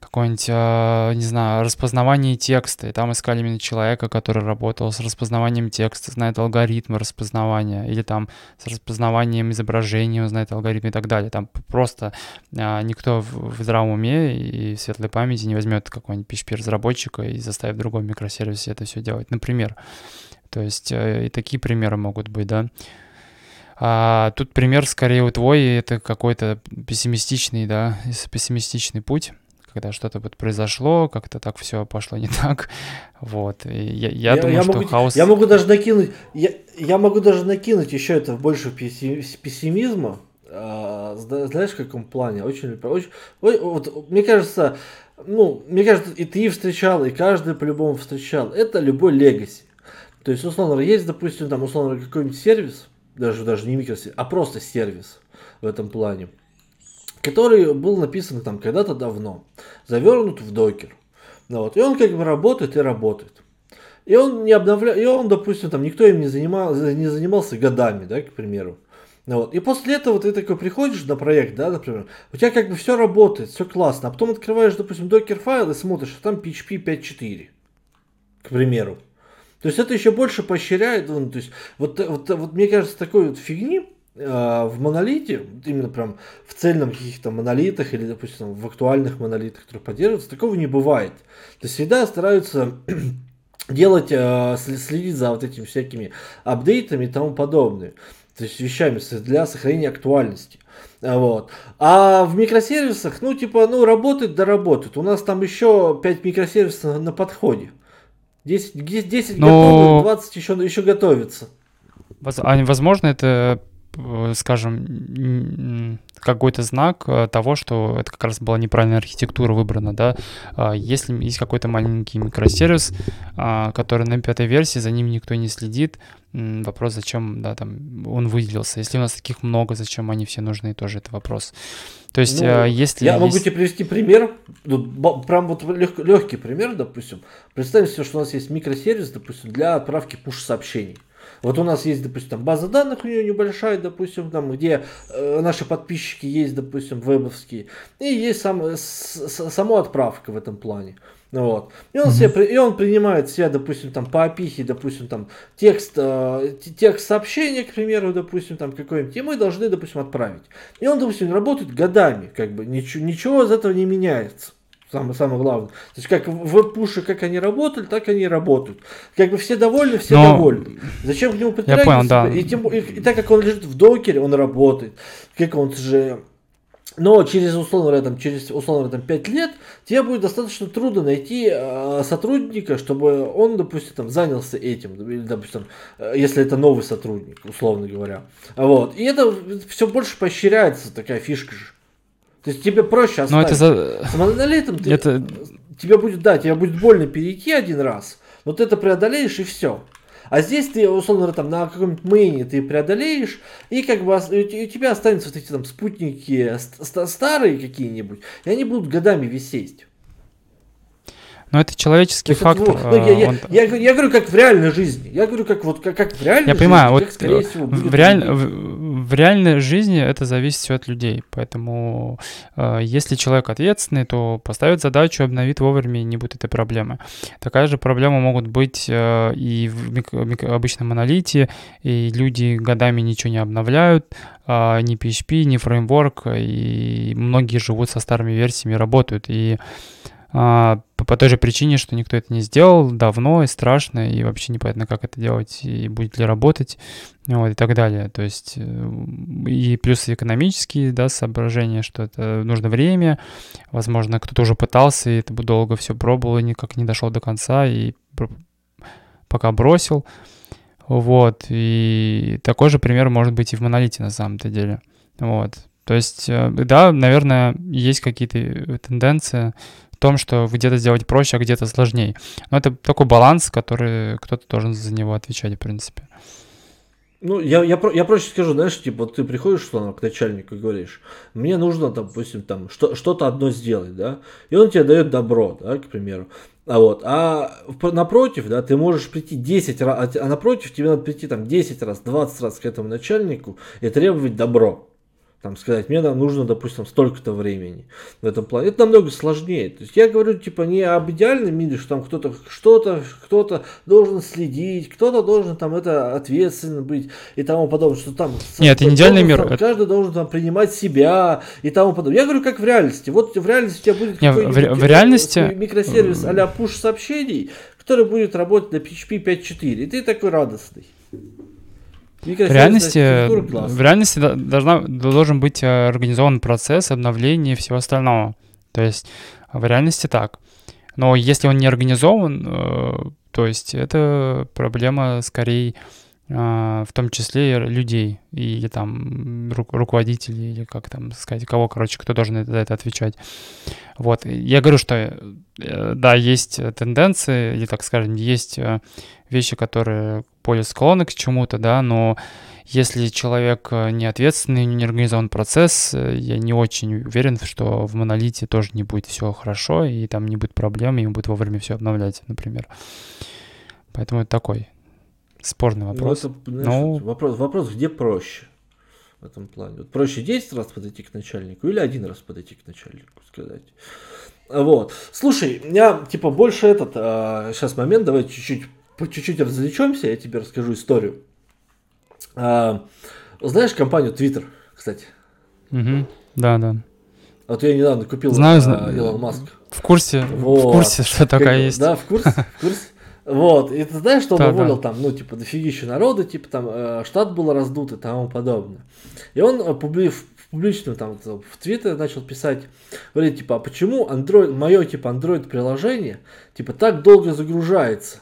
какое-нибудь, а, не знаю, распознавание текста, и там искали именно человека, который работал с распознаванием текста, знает алгоритмы распознавания, или там с распознаванием изображения, знает алгоритмы и так далее. Там просто а, никто в, в здравом уме и в светлой памяти не возьмет какого-нибудь PHP-разработчика и заставит другой микросервисе это все делать, например. То есть э, и такие примеры могут быть, да. А тут пример скорее у твой, это какой-то пессимистичный, да, пессимистичный путь когда что-то вот произошло, как-то так все пошло не [laughs] так. Вот. И я, я, я думаю, я что могу, хаос... Я могу даже накинуть, я, я могу даже накинуть еще это больше пессимизма. А, знаешь, в каком плане? Очень, очень, вот, мне кажется, ну, мне кажется, и ты встречал, и каждый по-любому встречал. Это любой легаси. То есть, условно, есть, допустим, там, условно, какой-нибудь сервис, даже, даже не микросервис, а просто сервис в этом плане который был написан там когда-то давно, завернут в докер. Ну, вот, и он как бы работает и работает. И он не обновляет, и он, допустим, там никто им не, занимал, не занимался годами, да, к примеру. Ну, вот. И после этого ты такой приходишь на проект, да, например, у тебя как бы все работает, все классно, а потом открываешь, допустим, докер файл и смотришь, а там PHP 5.4, к примеру. То есть это еще больше поощряет, ну, то есть вот, вот, вот мне кажется, такой вот фигни, а, в монолите, именно прям в цельном каких-то монолитах или, допустим, в актуальных монолитах, которые поддерживаются, такого не бывает. То есть всегда стараются [clears throat] делать, а, следить за вот этими всякими апдейтами и тому подобное. То есть вещами для сохранения актуальности. Вот. А в микросервисах, ну, типа, ну, работает, да работает. У нас там еще 5 микросервисов на подходе. 10, 10 Но... готовы, 20 еще, еще готовится. Возможно, это скажем, какой-то знак э, того, что это как раз была неправильная архитектура выбрана, да. А если есть какой-то маленький микросервис, а, который на пятой версии, за ним никто не следит, вопрос, зачем, да, там, он выделился. Если у нас таких много, зачем они все нужны, тоже это вопрос. То есть, ну, э, если... Я есть... могу тебе привести пример, прям вот лег, легкий пример, допустим. Представим себе, что у нас есть микросервис, допустим, для отправки пуш-сообщений. Вот у нас есть, допустим, там база данных у нее небольшая, допустим, там, где э, наши подписчики есть, допустим, вебовские, и есть сам, с, с, сама отправка в этом плане. Вот. И он, себе, и он принимает себя, допустим, там по опихе, допустим, там текст, э, текст сообщения, к примеру, допустим, там какой-нибудь, и мы должны, допустим, отправить. И он, допустим, работает годами, как бы ничего, ничего из этого не меняется. Самое, самое главное. То есть как веб-пуши, как они работали, так они и работают. Как бы все довольны, все Но... довольны. Зачем к нему притрагиваться? Я понял, да. И, тем, и, и так как он лежит в докере, он работает. Как он же но через, условно говоря, там, через, условно говоря, там, 5 лет тебе будет достаточно трудно найти э, сотрудника, чтобы он, допустим, там, занялся этим, или, допустим, э, если это новый сотрудник, условно говоря. Вот. И это все больше поощряется, такая фишка же. То есть тебе проще оставить. Но это за... Самонолетом ты, это... тебе будет, да, тебе будет больно перейти один раз, но ты это преодолеешь и все. А здесь ты, условно говоря, там на каком-нибудь мейне ты преодолеешь, и как бы у тебя останутся вот эти там спутники старые какие-нибудь, и они будут годами висеть. Но это человеческий фактор. Вот, ну, я, я, он... я, я, я говорю, как в реальной жизни. Я говорю, как вот как, как в реальной я жизни. Я понимаю, вот всего, в, реаль... в, в реальной жизни это зависит все от людей. Поэтому э, если человек ответственный, то поставит задачу, обновит вовремя, и не будет этой проблемы. Такая же проблема могут быть э, и в мик- мик- обычном монолите, и люди годами ничего не обновляют, э, ни PHP, ни фреймворк, и многие живут со старыми версиями, работают. И а, по, по той же причине, что никто это не сделал давно и страшно, и вообще непонятно, как это делать, и будет ли работать, вот, и так далее. То есть, э, и плюс экономические, да, соображения, что это нужно время, возможно, кто-то уже пытался, и это бы долго все пробовал, и никак не дошел до конца, и пока бросил. Вот, и такой же пример может быть и в монолите на самом-то деле. Вот, то есть, э, да, наверное, есть какие-то э, тенденции том, что где-то сделать проще, а где-то сложнее. Но это такой баланс, который кто-то должен за него отвечать, в принципе. Ну, я, я, я проще скажу, знаешь, типа, ты приходишь что к начальнику и говоришь, мне нужно, там, допустим, там, что, что-то одно сделать, да, и он тебе дает добро, да, к примеру. А вот, а напротив, да, ты можешь прийти 10 раз, а напротив тебе надо прийти там 10 раз, 20 раз к этому начальнику и требовать добро там сказать, мне нам нужно, допустим, столько-то времени в этом плане. Это намного сложнее. То есть я говорю, типа, не об идеальном мире, что там кто-то что-то, кто-то должен следить, кто-то должен там это ответственно быть и тому подобное, что там... Нет, это не идеальный мир. Там, каждый должен там принимать себя и тому подобное. Я говорю, как в реальности. Вот в реальности у тебя будет Нет, в, в реальности... микросервис а-ля push сообщений, который будет работать на PHP 5.4, и ты такой радостный. В реальности, в реальности должна, должен быть э, организован процесс обновления и всего остального. То есть в реальности так. Но если он не организован, э, то есть это проблема скорее э, в том числе людей или там ру- руководителей или как там сказать, кого, короче, кто должен за это отвечать. Вот. Я говорю, что да, есть тенденции, или так скажем, есть вещи, которые более склонны к чему-то, да, но если человек э, не ответственный, не организован процесс, э, я не очень уверен, что в монолите тоже не будет все хорошо, и там не будет проблем, и ему будет вовремя все обновлять, например. Поэтому это такой спорный ну, вопрос. Ну, это, знаешь, ну... вопрос, вопрос, где проще в этом плане. Вот проще 10 раз подойти к начальнику или один раз подойти к начальнику, сказать. Вот. Слушай, у меня типа больше этот, а, сейчас момент, давай чуть-чуть по чуть-чуть развлечемся, я тебе расскажу историю. А, знаешь компанию Twitter, кстати? Угу. Да, да. Вот я недавно купил знаю, а, Илон Маск. В курсе, вот. в курсе, что такая есть. Да, в курсе, в курсе. Вот, и ты знаешь, что он да, уволил да. там, ну, типа, дофигища народа, типа, там, э, штат был раздут и тому подобное. И он э, публи, в публично там в Твиттере начал писать, говорит, типа, а почему Android, мое, типа, Android приложение, типа, так долго загружается?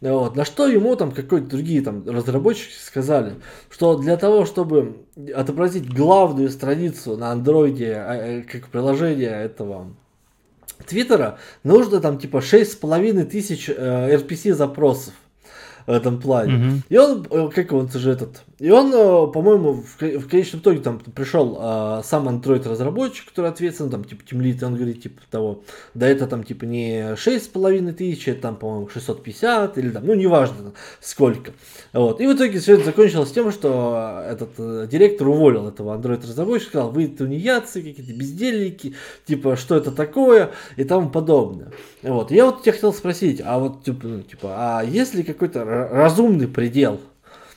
Вот. На что ему там какие-то другие там разработчики сказали, что для того, чтобы отобразить главную страницу на андроиде а, э, как приложение этого Твиттера, нужно там типа шесть с половиной тысяч э, RPC запросов в этом плане. Mm-hmm. И он, э, как он же этот, и он, э, по-моему, в, конечном итоге там пришел а, сам Android разработчик, который ответственен, там, типа, тимлит, он говорит, типа, того, да это там, типа, не 6,5 тысяч, это там, по-моему, 650 или там, ну, неважно сколько. Вот. И в итоге все это закончилось тем, что этот э, директор уволил этого Android разработчика, сказал, вы тунеядцы, какие-то бездельники, типа, что это такое и тому подобное. Вот. Я вот тебя хотел спросить, а вот, типа, ну, типа, а есть ли какой-то разумный предел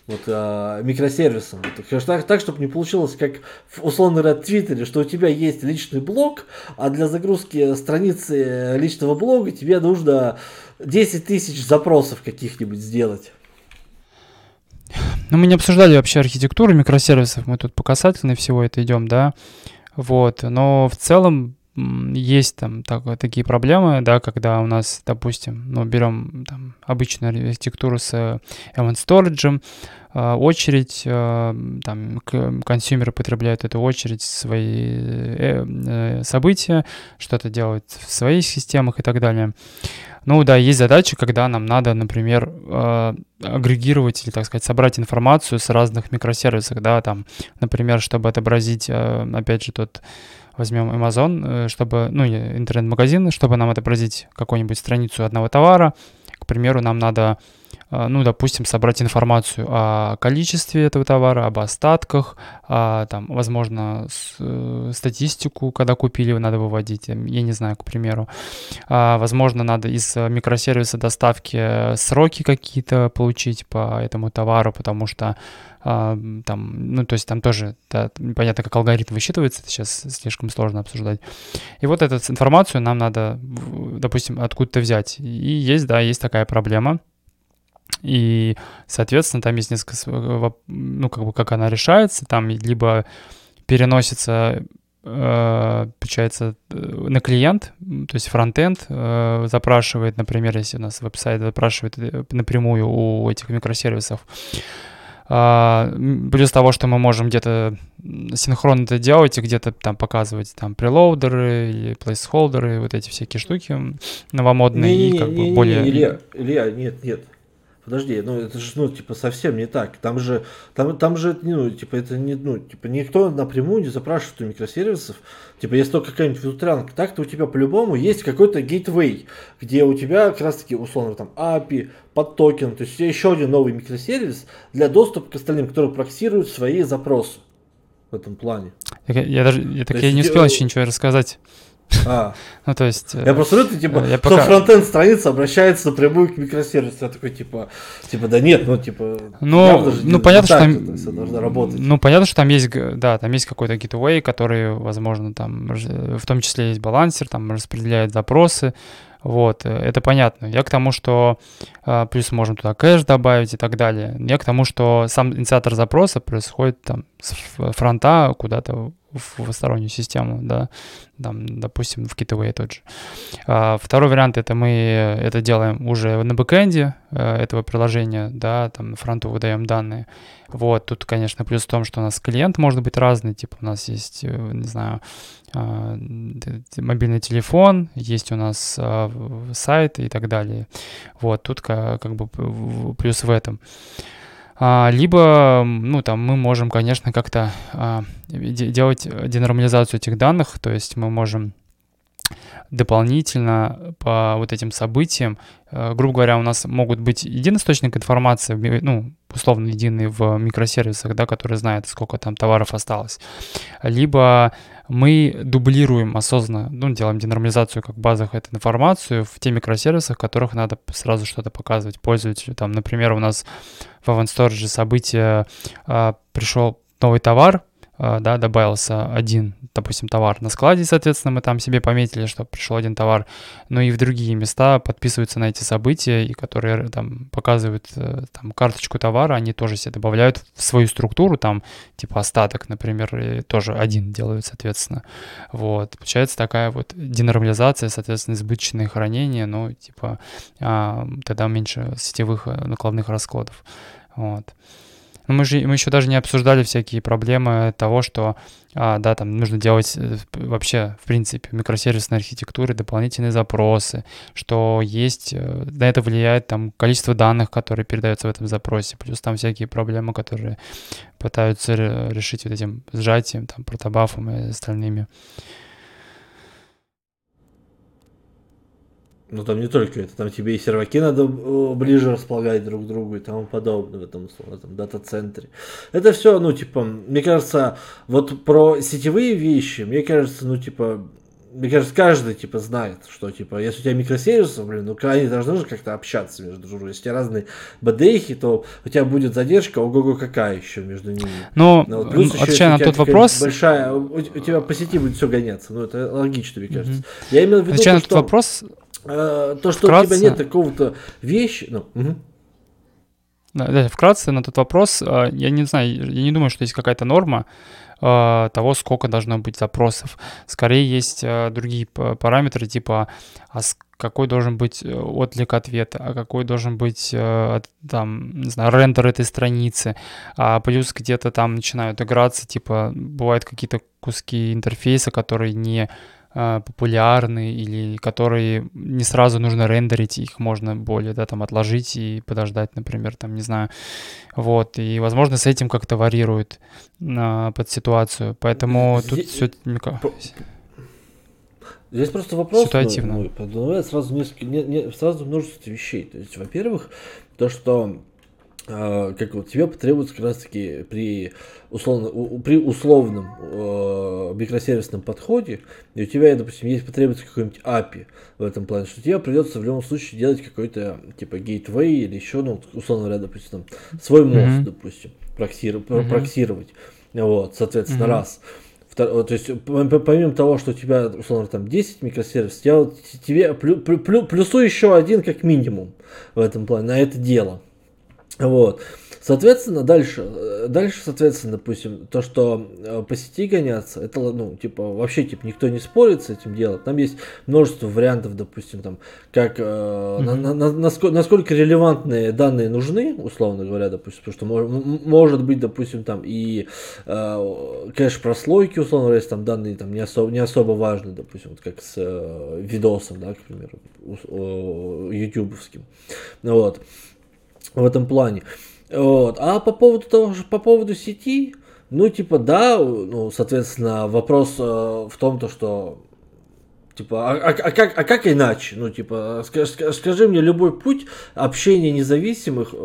вот, э, микросервисом. Так, так, чтобы не получилось, как условно говоря, Твиттере, что у тебя есть личный блог, а для загрузки страницы личного блога тебе нужно 10 тысяч запросов каких-нибудь сделать. Ну, мы не обсуждали вообще архитектуру микросервисов, мы тут по касательной всего это идем, да. Вот, но в целом есть там так, такие проблемы, да, когда у нас, допустим, ну, берем там обычную архитектуру с Event Storage, а, очередь, а, там, консюмеры потребляют эту очередь, свои э, э, события, что-то делают в своих системах и так далее. Ну да, есть задачи, когда нам надо, например, э, агрегировать или, так сказать, собрать информацию с разных микросервисов, да, там, например, чтобы отобразить, опять же, тот возьмем Amazon, чтобы, ну, интернет-магазин, чтобы нам отобразить какую-нибудь страницу одного товара, к примеру, нам надо ну, допустим, собрать информацию о количестве этого товара, об остатках, а, там, возможно, с, э, статистику, когда купили, надо выводить, я не знаю, к примеру. А, возможно, надо из микросервиса доставки сроки какие-то получить по этому товару, потому что а, там, ну, то есть там тоже, да, понятно, как алгоритм высчитывается, это сейчас слишком сложно обсуждать. И вот эту информацию нам надо, допустим, откуда-то взять. И есть, да, есть такая проблема. И, соответственно, там есть несколько, ну, как бы, как она решается, там либо переносится э, получается, э, на клиент, то есть фронтенд э, запрашивает, например, если у нас веб-сайт запрашивает напрямую у этих микросервисов, а, плюс того, что мы можем где-то синхронно это делать и где-то там показывать там прелоудеры или плейсхолдеры, вот эти всякие штуки новомодные не, и как не, бы не, более... Илья, Илья, нет, нет, Подожди, ну это же, ну, типа, совсем не так. Там же, там, там же, ну, типа, это не, ну, типа, никто напрямую не запрашивает у микросервисов. Типа, если только какая-нибудь филтрянка, так-то у тебя по-любому есть какой-то гейтвей, где у тебя как раз-таки, условно, там, API, под токен, то есть еще один новый микросервис для доступа к остальным, которые проксируют свои запросы в этом плане. Я, я даже, я, так я не успел еще ничего рассказать. А. [laughs] Ну, то есть... Я просто смотрю, ты, типа, я что пока... фронтенд страница обращается напрямую к микросервису. Я такой, типа, типа, да нет, ну, типа... Ну, ну понятно, что там... работать. Ну, понятно, что там есть, да, там есть какой-то gateway, который, возможно, там, в том числе есть балансер, там распределяет запросы, вот, э, это понятно. Я к тому, что а, плюс можем туда кэш добавить и так далее. Я к тому, что сам инициатор запроса происходит там с фронта куда-то в стороннюю систему, да, там, допустим, в Gateway тот же. А, второй вариант это мы это делаем уже на бэкэнде э, этого приложения, да, там на фронту выдаем данные. Вот, тут, конечно, плюс в том, что у нас клиент может быть разный, типа у нас есть, э, не знаю, а, мобильный телефон, есть у нас а, сайт и так далее. Вот, тут как, бы плюс в этом. А, либо, ну, там мы можем, конечно, как-то делать денормализацию этих данных, то есть мы можем дополнительно по вот этим событиям, э, грубо говоря, у нас могут быть единый источник информации, ну, условно единый в микросервисах, да, который знает, сколько там товаров осталось, либо мы дублируем осознанно, ну, делаем денормализацию как базах эту информацию в те микросервисах, в которых надо сразу что-то показывать пользователю. Там, например, у нас в Event Storage событие а, пришел новый товар, да, добавился один, допустим, товар на складе, соответственно, мы там себе пометили, что пришел один товар, но и в другие места подписываются на эти события, и которые там показывают э, там карточку товара, они тоже себе добавляют в свою структуру, там, типа остаток, например, тоже один делают, соответственно. Вот, получается такая вот денормализация, соответственно, избыточное хранение, ну, типа, а, тогда меньше сетевых э, накладных расходов. Вот. Но мы же мы еще даже не обсуждали всякие проблемы того, что а, да, там нужно делать э, вообще, в принципе, микросервисной архитектуры дополнительные запросы, что есть, э, на это влияет там количество данных, которые передаются в этом запросе, плюс там всякие проблемы, которые пытаются решить вот этим сжатием, там, протобафом и остальными. Ну там не только это, там тебе и серваки надо э, ближе располагать друг к другу и тому подобное в этом условном дата-центре. Это все, ну типа, мне кажется, вот про сетевые вещи, мне кажется, ну типа, мне кажется, каждый типа знает, что типа, если у тебя микросервисы, блин, ну они должны же как-то общаться между собой. Если у тебя разные бдхи, то у тебя будет задержка, ого-го какая еще между ними. Ну, ну вот, плюс отвечая на тот вопрос... Большая, у, у тебя по сети будет все гоняться, ну это логично, мне кажется. Mm-hmm. Я имел в виду, отвечая на тот вопрос, Э, то, что Вкратце. у тебя нет какого-то вещи. Ну, угу. Да, вкратце на тот вопрос, а, я не знаю, я не думаю, что есть какая-то норма а, того, сколько должно быть запросов. Скорее есть другие параметры, типа а какой должен быть э, отклик ответа, а какой должен быть э, там, не знаю, рендер этой страницы, а плюс где-то там начинают играться, типа бывают какие-то куски интерфейса, которые не популярны или которые не сразу нужно рендерить, их можно более, да, там отложить и подождать, например, там, не знаю, вот, и, возможно, с этим как-то варьирует а, под ситуацию, поэтому Здесь... тут все... Здесь просто вопрос ситуативно. Ну, сразу, несколько, не, не, сразу множество вещей. То есть, во-первых, то, что как вот тебе потребуется как раз таки при условно у, при условном э, микросервисном подходе, и у тебя, допустим, есть потребуется какой-нибудь API в этом плане, что тебе придется в любом случае делать какой-то типа gateway или еще, ну, условно говоря, допустим, там, свой мост, mm-hmm. допустим, проксировать, mm-hmm. проксировать. Вот, соответственно, mm-hmm. раз. То есть, помимо того, что у тебя, условно, там 10 микросервисов, тебе, тебе плю, плю, плюсу еще один как минимум в этом плане, на это дело. Вот. Соответственно, дальше, э, дальше, соответственно, допустим, то, что э, по сети гоняться, это, ну, типа, вообще, типа, никто не спорит с этим делом. Там есть множество вариантов, допустим, там, как, mm-hmm. на, на, на, насколько, насколько релевантные данные нужны, условно говоря, допустим, потому что может, может быть, допустим, там и э, кэш-прослойки, условно говоря, если там данные там не особо, не особо важны, допустим, вот как с э, видосом, да, к примеру, э, ютубовским. Вот в этом плане. Вот. А по поводу того, по поводу сети, ну, типа, да, ну, соответственно, вопрос э, в том, то, что Типа, а, а, а, как, а как иначе? Ну, типа, скажи, скажи мне любой путь общения независимых, э,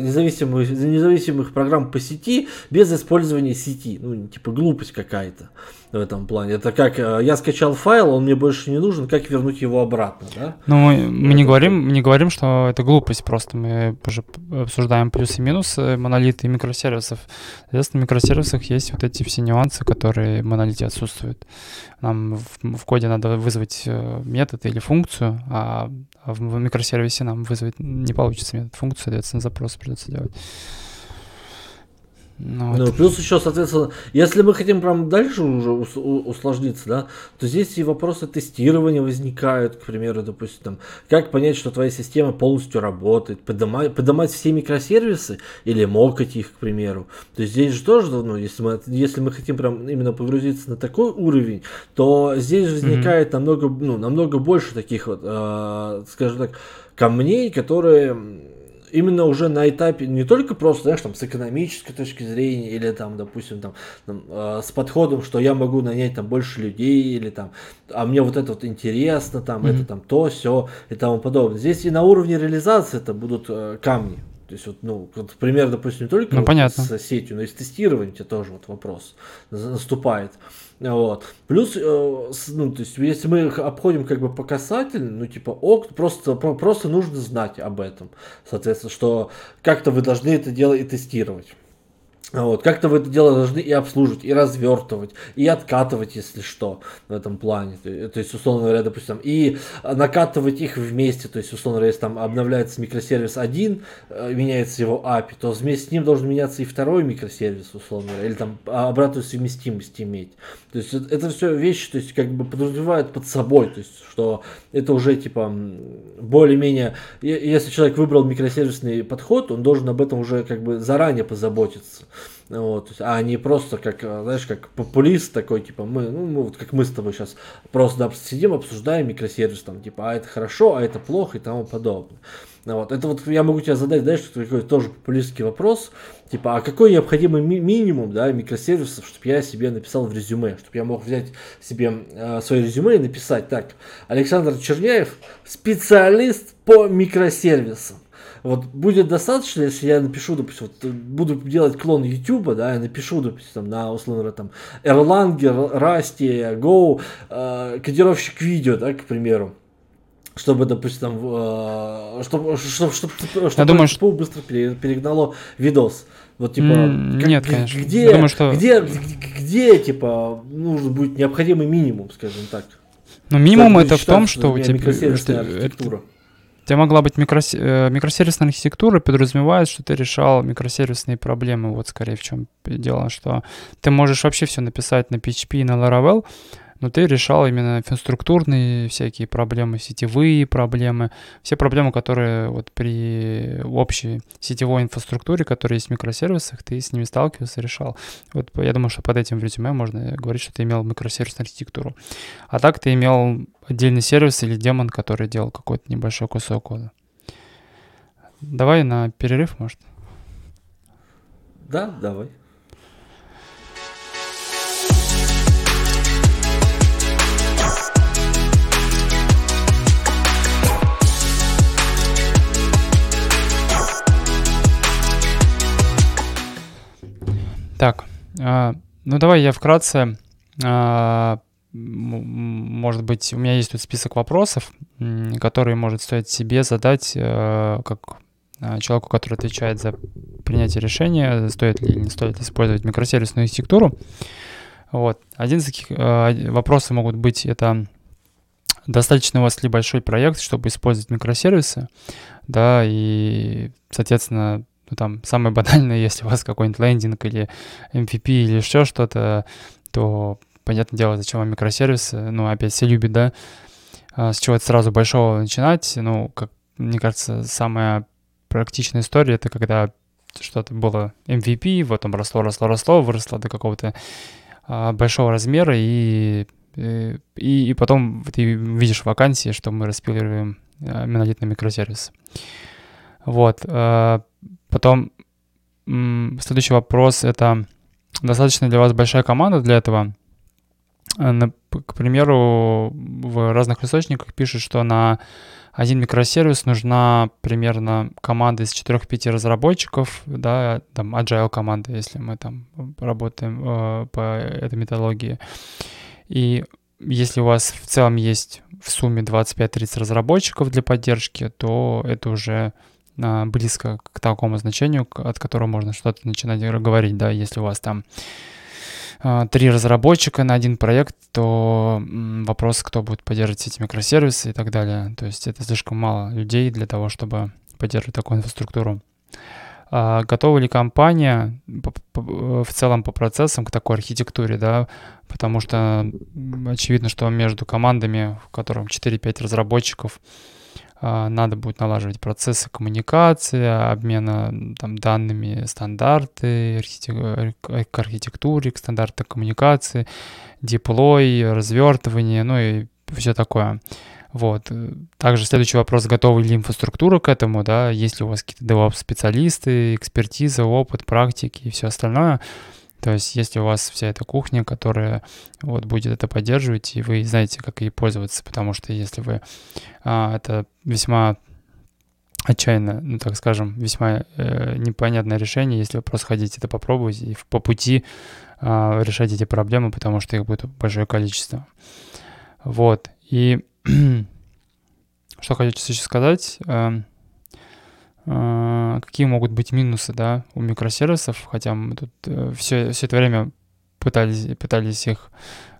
независимых, независимых программ по сети без использования сети. Ну, типа, глупость какая-то в этом плане. Это как э, я скачал файл, он мне больше не нужен, как вернуть его обратно, да? Ну, мы, мы не говорим, не говорим, что это глупость, просто мы уже обсуждаем плюсы и минусы монолита и микросервисов. Соответственно, в микросервисах есть вот эти все нюансы, которые в монолите отсутствуют. Нам в, в коде надо вызвать э, метод или функцию, а в микросервисе нам вызвать не получится метод функцию, соответственно, запрос придется делать. Ну, ну, плюс еще, соответственно, если мы хотим прям дальше уже усложниться, да, то здесь и вопросы тестирования возникают, к примеру, допустим, там, как понять, что твоя система полностью работает, поднимать, поднимать все микросервисы или мокать их, к примеру. То есть здесь же тоже, ну, если мы, если мы хотим прям именно погрузиться на такой уровень, то здесь возникает mm-hmm. намного, ну, намного больше таких вот, э, скажем так, камней, которые именно уже на этапе не только просто, знаешь, там, с экономической точки зрения, или там, допустим, там, там э, с подходом, что я могу нанять там больше людей, или там, а мне вот это вот интересно, там, mm-hmm. это там то, все и тому подобное. Здесь и на уровне реализации это будут э, камни. То есть, вот, ну, вот пример, допустим, не только ну, вот понятно. с сетью, но и с тестированием тебе тоже вот вопрос наступает. Вот. Плюс, э, ну, то есть, если мы их обходим как бы по касательно, ну, типа, ок, просто, просто нужно знать об этом. Соответственно, что как-то вы должны это дело и тестировать. Вот, как-то вы это дело должны и обслуживать, и развертывать, и откатывать, если что, в этом плане. То, то есть, условно говоря, допустим, и накатывать их вместе. То есть, условно говоря, если там обновляется микросервис один, э, меняется его API, то вместе с ним должен меняться и второй микросервис, условно говоря, или там обратную совместимость иметь. То есть, это, это все вещи, то есть, как бы подразумевают под собой, то есть, что это уже, типа, более-менее, если человек выбрал микросервисный подход, он должен об этом уже, как бы, заранее позаботиться. Вот, а не просто как, знаешь, как популист такой, типа, мы, ну, мы вот как мы с тобой сейчас просто сидим, обсуждаем микросервис, там, типа, а это хорошо, а это плохо и тому подобное. Вот, это вот я могу тебе задать, знаешь, такой тоже популистский вопрос, типа, а какой необходимый ми- минимум, да, микросервисов, чтобы я себе написал в резюме, чтобы я мог взять себе э, свое резюме и написать, так, Александр Черняев, специалист по микросервисам. Вот будет достаточно, если я напишу, допустим, вот, буду делать клон YouTube, да, я напишу, допустим, на, условно, там, Erlanger, Rust, Go, э, кодировщик видео, да, к примеру чтобы, допустим, там, э, чтобы, чтобы, чтобы, чтобы, я думаю, что... быстро перегнало видос. Вот типа, mm, как, нет, конечно. Где, я думаю, что... где, где, типа, нужен будет необходимый минимум, скажем так. Ну, минимум это в том, что у тебя... Что, тебя могла быть микрос... Э, микросервисная архитектура, подразумевает, что ты решал микросервисные проблемы. Вот скорее в чем дело, что ты можешь вообще все написать на PHP и на Laravel, но ты решал именно инфраструктурные всякие проблемы, сетевые проблемы, все проблемы, которые вот при общей сетевой инфраструктуре, которая есть в микросервисах, ты с ними сталкивался, решал. Вот я думаю, что под этим в резюме можно говорить, что ты имел микросервисную архитектуру. А так ты имел отдельный сервис или демон, который делал какой-то небольшой кусок кода. Давай на перерыв, может? Да, давай. Так, э, ну давай я вкратце, э, может быть, у меня есть тут список вопросов, которые может стоить себе задать, э, как человеку, который отвечает за принятие решения, стоит ли или не стоит использовать микросервисную архитектуру. Вот. Один из таких э, вопросов могут быть это достаточно у вас ли большой проект, чтобы использовать микросервисы, да, и, соответственно, ну, там, самое [laughs] банальное, если у вас какой-нибудь лендинг или MVP или еще что-то, то, понятное дело, зачем вам микросервисы, ну, опять все любят, да, а, с чего-то сразу большого начинать, ну, как мне кажется, самая практичная история, это когда что-то было MVP, вот там росло, росло, росло, выросло до какого-то а, большого размера, и, и, и потом ты видишь вакансии, что мы распиливаем а, монолитный микросервис. Вот. Потом следующий вопрос — это достаточно для вас большая команда для этого? Э, к примеру, в разных источниках пишут, что на один микросервис нужна примерно команда из 4-5 разработчиков, да, там agile команда, если мы там работаем э, по этой методологии. И если у вас в целом есть в сумме 25-30 разработчиков для поддержки, то это уже а, близко к такому значению, от которого можно что-то начинать говорить, да, если у вас там три разработчика на один проект, то вопрос, кто будет поддерживать эти микросервисы и так далее. То есть это слишком мало людей для того, чтобы поддерживать такую инфраструктуру. А готова ли компания в целом по процессам к такой архитектуре, да, потому что очевидно, что между командами, в котором 4-5 разработчиков, надо будет налаживать процессы коммуникации, обмена там, данными, стандарты к архитектуре, к стандарты коммуникации, деплой, развертывание, ну и все такое. Вот. Также следующий вопрос, готова ли инфраструктура к этому, да, есть ли у вас какие-то DevOps-специалисты, экспертиза, опыт, практики и все остальное. То есть, если у вас вся эта кухня, которая вот будет это поддерживать, и вы знаете, как ей пользоваться, потому что если вы а, это весьма отчаянно, ну так скажем, весьма э, непонятное решение, если вы просто хотите это попробовать и по пути э, решать эти проблемы, потому что их будет большое количество. Вот. И [clears throat] что хочу сейчас сказать. Э, какие могут быть минусы, да, у микросервисов, хотя мы тут все, э, все это время пытались, пытались их,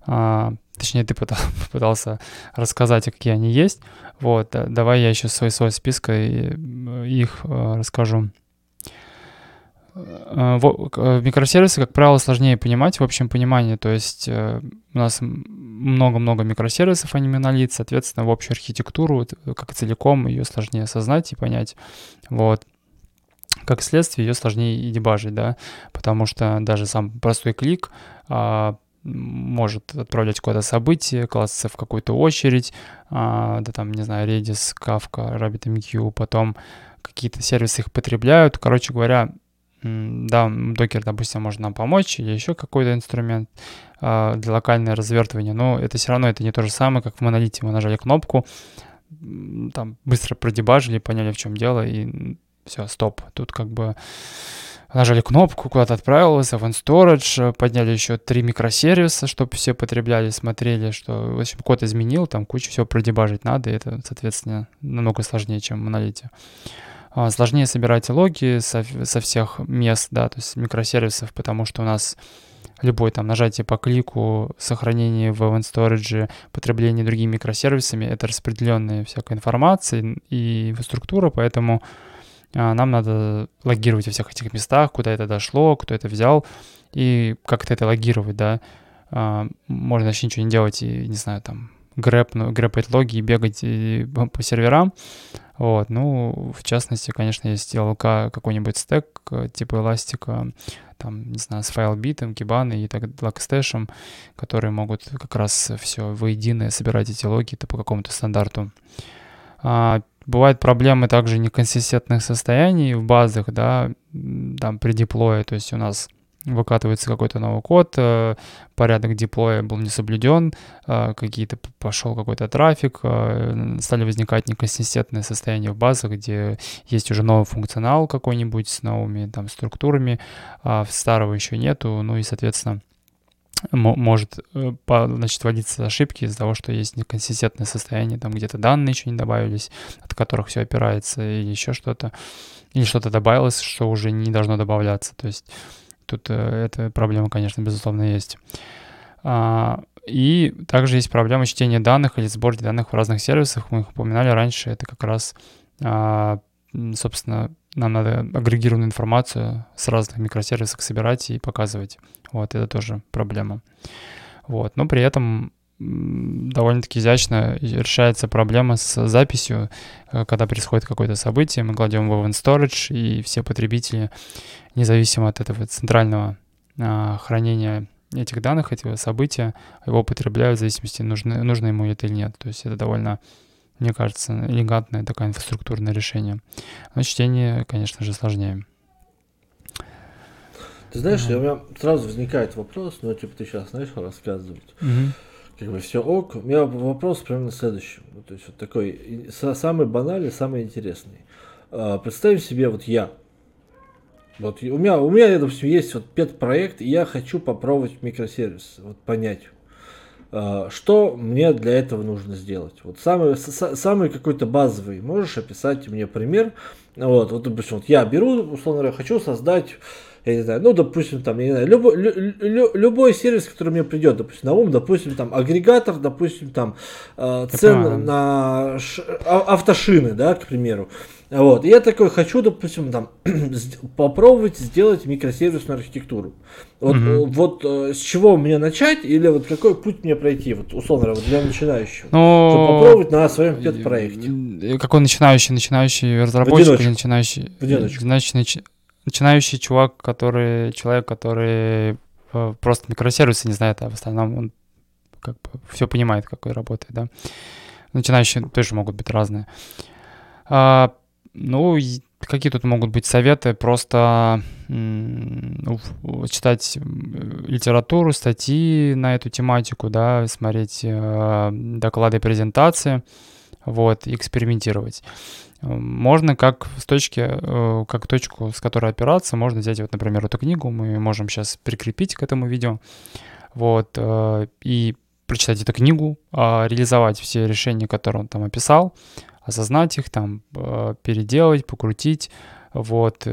а, точнее, ты пытал, [laughs] пытался рассказать, какие они есть. Вот, давай я еще свой свой списка их а, расскажу. Э, э, микросервисы, как правило, сложнее понимать в общем понимании. То есть э, у нас много-много микросервисов, а не монолит. Соответственно, в общую архитектуру, как целиком, ее сложнее осознать и понять. Вот. Как следствие, ее сложнее и дебажить, да, потому что даже сам простой клик а, может отправлять куда-то событие, класситься в какую-то очередь, а, да там, не знаю, Redis, Kafka, RabbitMQ, потом какие-то сервисы их потребляют. Короче говоря, да, докер, допустим, может нам помочь, или еще какой-то инструмент э, для локального развертывания, но это все равно это не то же самое, как в монолите. Мы нажали кнопку, там быстро продебажили, поняли, в чем дело, и все, стоп. Тут как бы нажали кнопку, куда-то отправилось, в InStorage, подняли еще три микросервиса, чтобы все потребляли, смотрели, что, в общем, код изменил, там кучу всего продебажить надо, и это, соответственно, намного сложнее, чем в монолите. А, сложнее собирать логи со, со всех мест, да, то есть микросервисов, потому что у нас любое там нажатие по клику, сохранение в event storage, потребление другими микросервисами, это распределенная всякая информация и инфраструктура, поэтому а, нам надо логировать во всех этих местах, куда это дошло, кто это взял, и как-то это логировать, да. А, можно вообще ничего не делать и, не знаю, там, grep, ну, grep ать логи и бегать и, по серверам. Вот, ну, в частности, конечно, есть ELK какой-нибудь стек э, типа Elastic а, там, не знаю, с Filebeat ом, Kibana ой и так Logstash ем, которые могут как раз все воедино собирать эти логи-то по какому-то стандарту. А, бывают проблемы также неконсистентных состояний в базах, да, там при деплое, то есть у нас выкатывается какой-то новый код, э, порядок деплоя был не соблюден, э, какие-то пошел какой-то трафик, э, стали возникать неконсистентные состояния в базах, где есть уже новый функционал какой-нибудь с новыми там структурами, а старого еще нету, ну и, соответственно, может значит, вводиться ошибки из-за того, что есть неконсистентное состояние, там где-то данные еще не добавились, от которых все опирается, или еще что-то, или что-то добавилось, что уже не должно добавляться. То есть Тут э, эта проблема, конечно, безусловно, есть. А, и также есть проблема чтения данных или сбора данных в разных сервисах. Мы их упоминали раньше. Это как раз, а, собственно, нам надо агрегированную информацию с разных микросервисов собирать и показывать. Вот, это тоже проблема. Вот, но при этом довольно-таки изящно решается проблема с записью, э, когда происходит какое-то событие, мы кладем его в storage, и все потребители, независимо от этого центрального а, хранения этих данных, этого события, его употребляют в зависимости, нужно, нужно ему это или нет. То есть это довольно, мне кажется, элегантное такое инфраструктурное решение. Но чтение, конечно же, сложнее. Ты знаешь, mm-hmm. у меня сразу возникает вопрос, ну, типа, ты сейчас начал рассказывать. Mm-hmm как бы все ок. У меня вопрос примерно следующий. Ну, то есть вот такой самый банальный, самый интересный. А, представим себе вот я. Вот у меня, у меня, допустим, есть вот пет-проект, и я хочу попробовать микросервис, вот понять, а, что мне для этого нужно сделать. Вот самый, самый какой-то базовый, можешь описать мне пример? Вот, вот, допустим, вот я беру, условно говоря, хочу создать я не знаю, ну, допустим, там, я не знаю, любой, лю, лю, любой сервис, который мне придет, допустим, на ум, допустим, там, агрегатор, допустим, там, э, цен на ш, а, автошины, да, к примеру. Вот, и я такой хочу, допустим, там, [clears throat] попробовать сделать микросервисную архитектуру. Вот, угу. вот э, с чего мне начать, или вот какой путь мне пройти, вот, условно говоря, вот для начинающего, Но... чтобы попробовать на своем пет-проекте. Какой начинающий, начинающий разработчик или начинающий? В одиночку. Значит, начинающий чувак, который, человек, который э, просто микросервисы не знает, а в основном он как бы все понимает, какой работает, да. Начинающие тоже могут быть разные. А, ну, какие тут могут быть советы? Просто читать литературу, статьи на эту тематику, да, смотреть э, доклады, презентации, вот, экспериментировать. Можно как с точки, э, как точку, с которой опираться, можно взять вот, например, эту книгу, мы можем сейчас прикрепить к этому видео, вот, э, и прочитать эту книгу, а, реализовать все решения, которые он там описал, осознать их, там, э, переделать, покрутить, вот,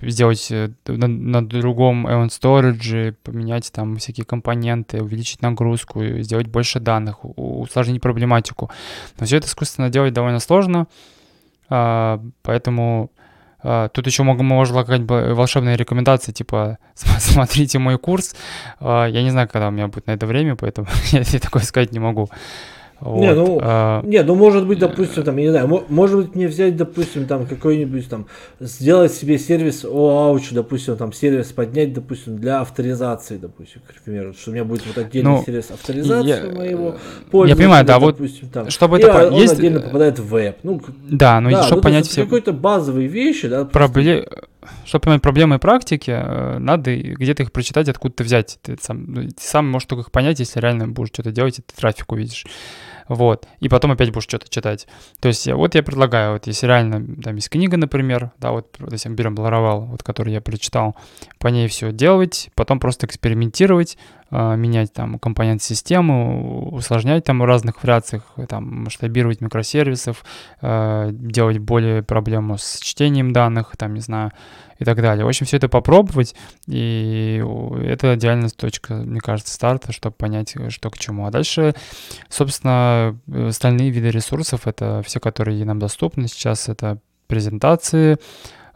сделать на, на другом event storage, поменять там всякие компоненты, увеличить нагрузку, сделать больше данных, усложнить проблематику. Но все это искусственно делать довольно сложно, а, поэтому а, тут еще мог, можно какая-нибудь волшебная рекомендация, типа, [laughs] смотрите мой курс. А, я не знаю, когда у меня будет на это время, поэтому [laughs] я такое сказать не могу. Вот. Не, ну, а, не, ну может быть, допустим, там, я не знаю, может быть мне взять, допустим, там какой-нибудь там, сделать себе сервис OAuch, допустим, там сервис поднять, допустим, для авторизации, допустим, к примеру, что у меня будет вот отдельный ну, сервис авторизации я, моего пользователя, я понимаю, да, допустим, вот, там, чтобы это, он есть... отдельно попадает в веб, ну, да, ну, да, чтобы ну, понять все... Какой-то базовые вещи, да, Пробле чтобы понимать проблемы практики, э, надо где-то их прочитать, откуда-то взять. Ты сам, ну, ты сам можешь только их понять, если реально будешь что-то делать, и ты трафик увидишь. Вот. И потом опять будешь что-то читать. То есть вот я предлагаю, вот если реально там есть книга, например, да, вот, мы берем Laravel, вот, который я прочитал, по ней все делать, потом просто экспериментировать, менять там компонент системы, усложнять там в разных вариациях, там масштабировать микросервисов, а, делать более проблему с чтением данных, там, не знаю, и так далее. В общем, все это попробовать, и это идеальная точка, мне кажется, старта, чтобы понять, что к чему. А дальше, собственно, остальные виды ресурсов, это все, которые нам доступны сейчас, это презентации,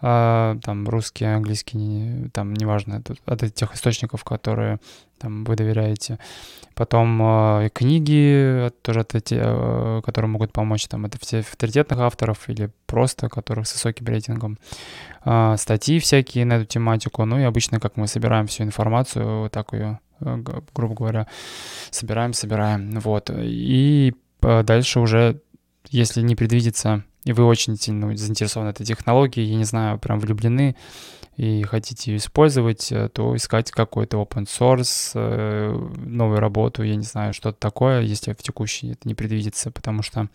а, там русский, английский, там неважно, от этих источников, которые там вы доверяете. Потом э, книги, тоже от эти, э, которые могут помочь, там это все авторитетных авторов или просто которых с высоким рейтингом. Э, статьи всякие на эту тематику, ну и обычно, как мы собираем всю информацию, вот так ее, грубо говоря, собираем, собираем, вот. И дальше уже, если не предвидится и вы очень сильно заинтересованы этой технологией, я не знаю, прям влюблены и хотите ее использовать, э, то искать какой-то open source, э, новую работу, я не знаю, что-то такое, если в текущей это не предвидится, потому что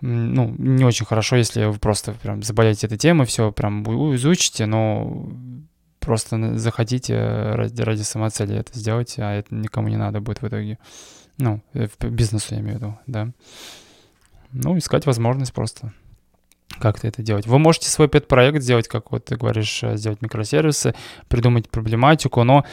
ну, не очень хорошо, если вы просто прям заболеете этой темой, все прям изучите, но просто захотите ради, ради самоцели это сделать, а это никому не надо будет в итоге. Ну, э, в бизнесу я имею в виду, да ну, искать возможность просто как-то это делать. Вы можете свой пет-проект сделать, как вот ты говоришь, э, сделать микросервисы, придумать проблематику, но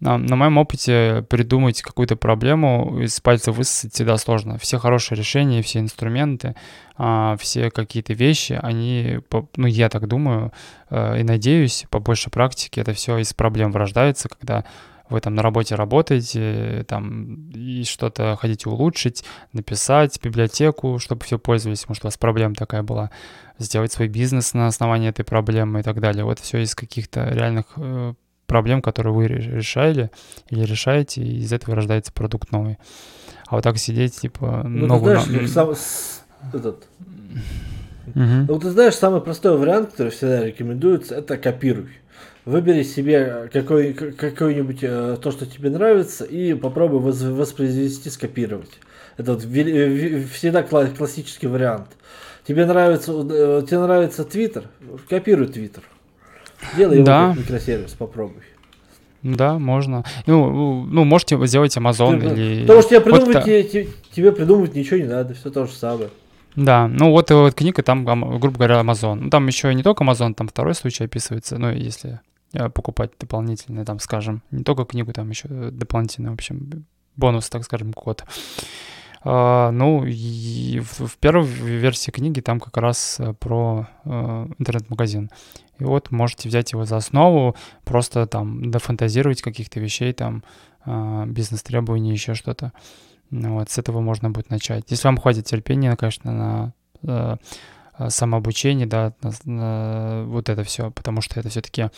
на, на моем опыте придумать какую-то проблему из пальца высосать всегда сложно. Все хорошие решения, все инструменты, а, все какие-то вещи, они, ну, я так думаю э, и надеюсь, по большей практике это все из проблем вырождается, когда вы там на работе работаете, там, и что-то хотите улучшить, написать библиотеку, чтобы все пользовались, может, у вас проблема такая была, сделать свой бизнес на основании этой проблемы и так далее. Вот все из каких-то реальных э, проблем, которые вы решали или решаете, и из этого рождается продукт новый. А вот так сидеть, типа, ну, новую... Ты знаешь, сам, этот... Угу. Ну, ты знаешь, самый простой вариант, который всегда рекомендуется, это копируй. Выбери себе какой, какой-нибудь э, то, что тебе нравится, и попробуй воспроизвести, скопировать. Это вот всегда классический вариант. Тебе нравится, э, тебе нравится Твиттер, копируй Твиттер. Делай его да. как микросервис, попробуй. Да, можно. Ну, ну можете сделать Amazon ты, или... Потому что тебе придумывать, вот, тебе, тебе придумывать ничего не надо, все то же самое. Да, ну вот, вот книга там, грубо говоря, Amazon. Ну, там еще не только Amazon, там второй случай описывается, ну, если Э, покупать дополнительные, там, скажем, не только книгу, там еще дополнительный, в общем, бонус, так скажем, код. Uh, ну, и в, в первой версии книги там как раз э, про uh, интернет-магазин. И вот можете взять его за основу, просто там дофантазировать каких-то вещей, там, uh, бизнес-требований, еще что-то. Ну, вот, с этого можно будет начать. Если вам хватит терпения, конечно, на Э, самообучение, да, вот это все, потому что это все-таки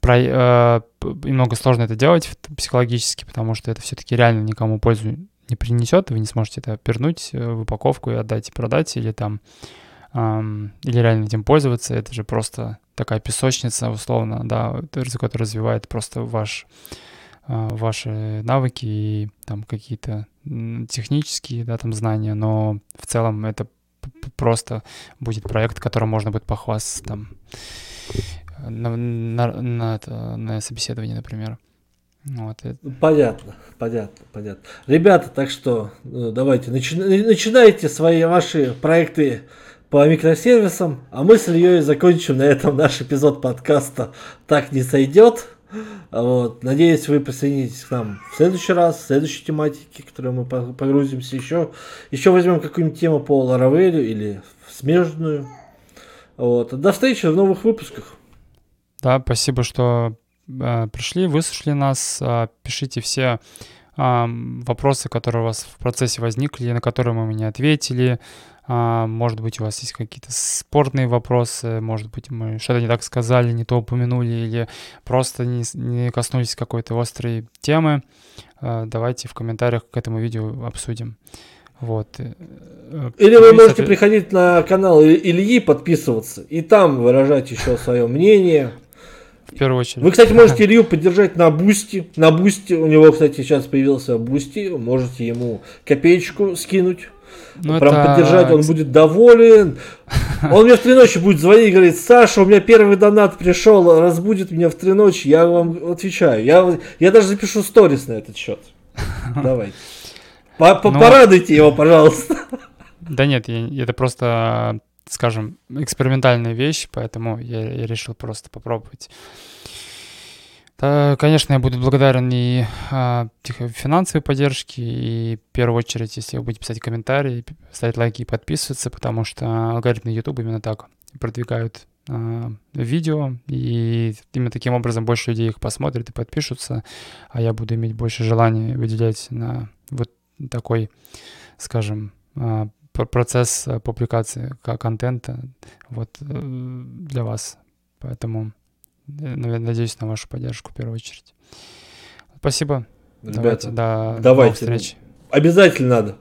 про, э, немного сложно это делать психологически, потому что это все-таки реально никому пользу не принесет, вы не сможете это пернуть э, в упаковку и отдать и продать, или там, эм, или реально этим пользоваться, это же просто такая песочница, условно, да, которая развивает просто ваш, э, ваши навыки и там какие-то технические, да, там знания, но в целом это просто будет проект, которым можно будет похвастаться там на, на, на, на, собеседовании, например. Вот. Понятно, понятно, понятно. Ребята, так что э, давайте начи, начинайте свои ваши проекты по микросервисам, а мы с Ильей закончим на этом наш эпизод подкаста «Так не сойдет». Вот. Надеюсь, вы присоединитесь к нам в следующий раз, в следующей тематике, в которую мы погрузимся еще. Еще возьмем какую-нибудь тему по Ларавелю или смежную. Вот. До встречи в новых выпусках. Да, спасибо, что э, пришли, выслушали нас. Э, пишите все э, вопросы, которые у вас в процессе возникли, на которые мы не ответили. А, может быть, у вас есть какие-то спорные вопросы, может быть, мы что-то не так сказали, не то упомянули, или просто не, не коснулись какой-то острой темы. А, давайте в комментариях к этому видео обсудим. Вот. Э, э, или вы можете это... приходить на канал Ильи, подписываться, и там выражать еще свое мнение. В первую очередь. Вы, кстати, можете [laughs] Илью поддержать на Boosty. На Boosty. У него, кстати, сейчас появился Boosty. Можете ему копеечку скинуть. Ну, Прям это... поддержать, он будет доволен. Он мне в три ночи будет звонить и говорить, Саша, у меня первый донат пришел, разбудит меня в три ночи, я вам отвечаю. Я, я даже запишу сторис на этот счет. [laughs] Давайте. Ну, порадуйте его, пожалуйста. Да нет, это просто, скажем, экспериментальная вещь, поэтому я, я решил просто попробовать. Да, конечно, я буду благодарен и а, финансовой поддержке, и в первую очередь, если вы будете писать комментарии, ставить лайки и подписываться, потому что алгоритмы YouTube именно так продвигают а, видео, и именно таким образом больше людей их посмотрят и подпишутся, а я буду иметь больше желания выделять на вот такой, скажем, а, процесс публикации контента вот э, для вас. Поэтому Надеюсь на вашу поддержку в первую очередь. Спасибо. Ребята, давайте, до давайте. новых встреч. Обязательно надо.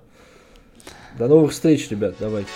До новых встреч, ребят, давайте.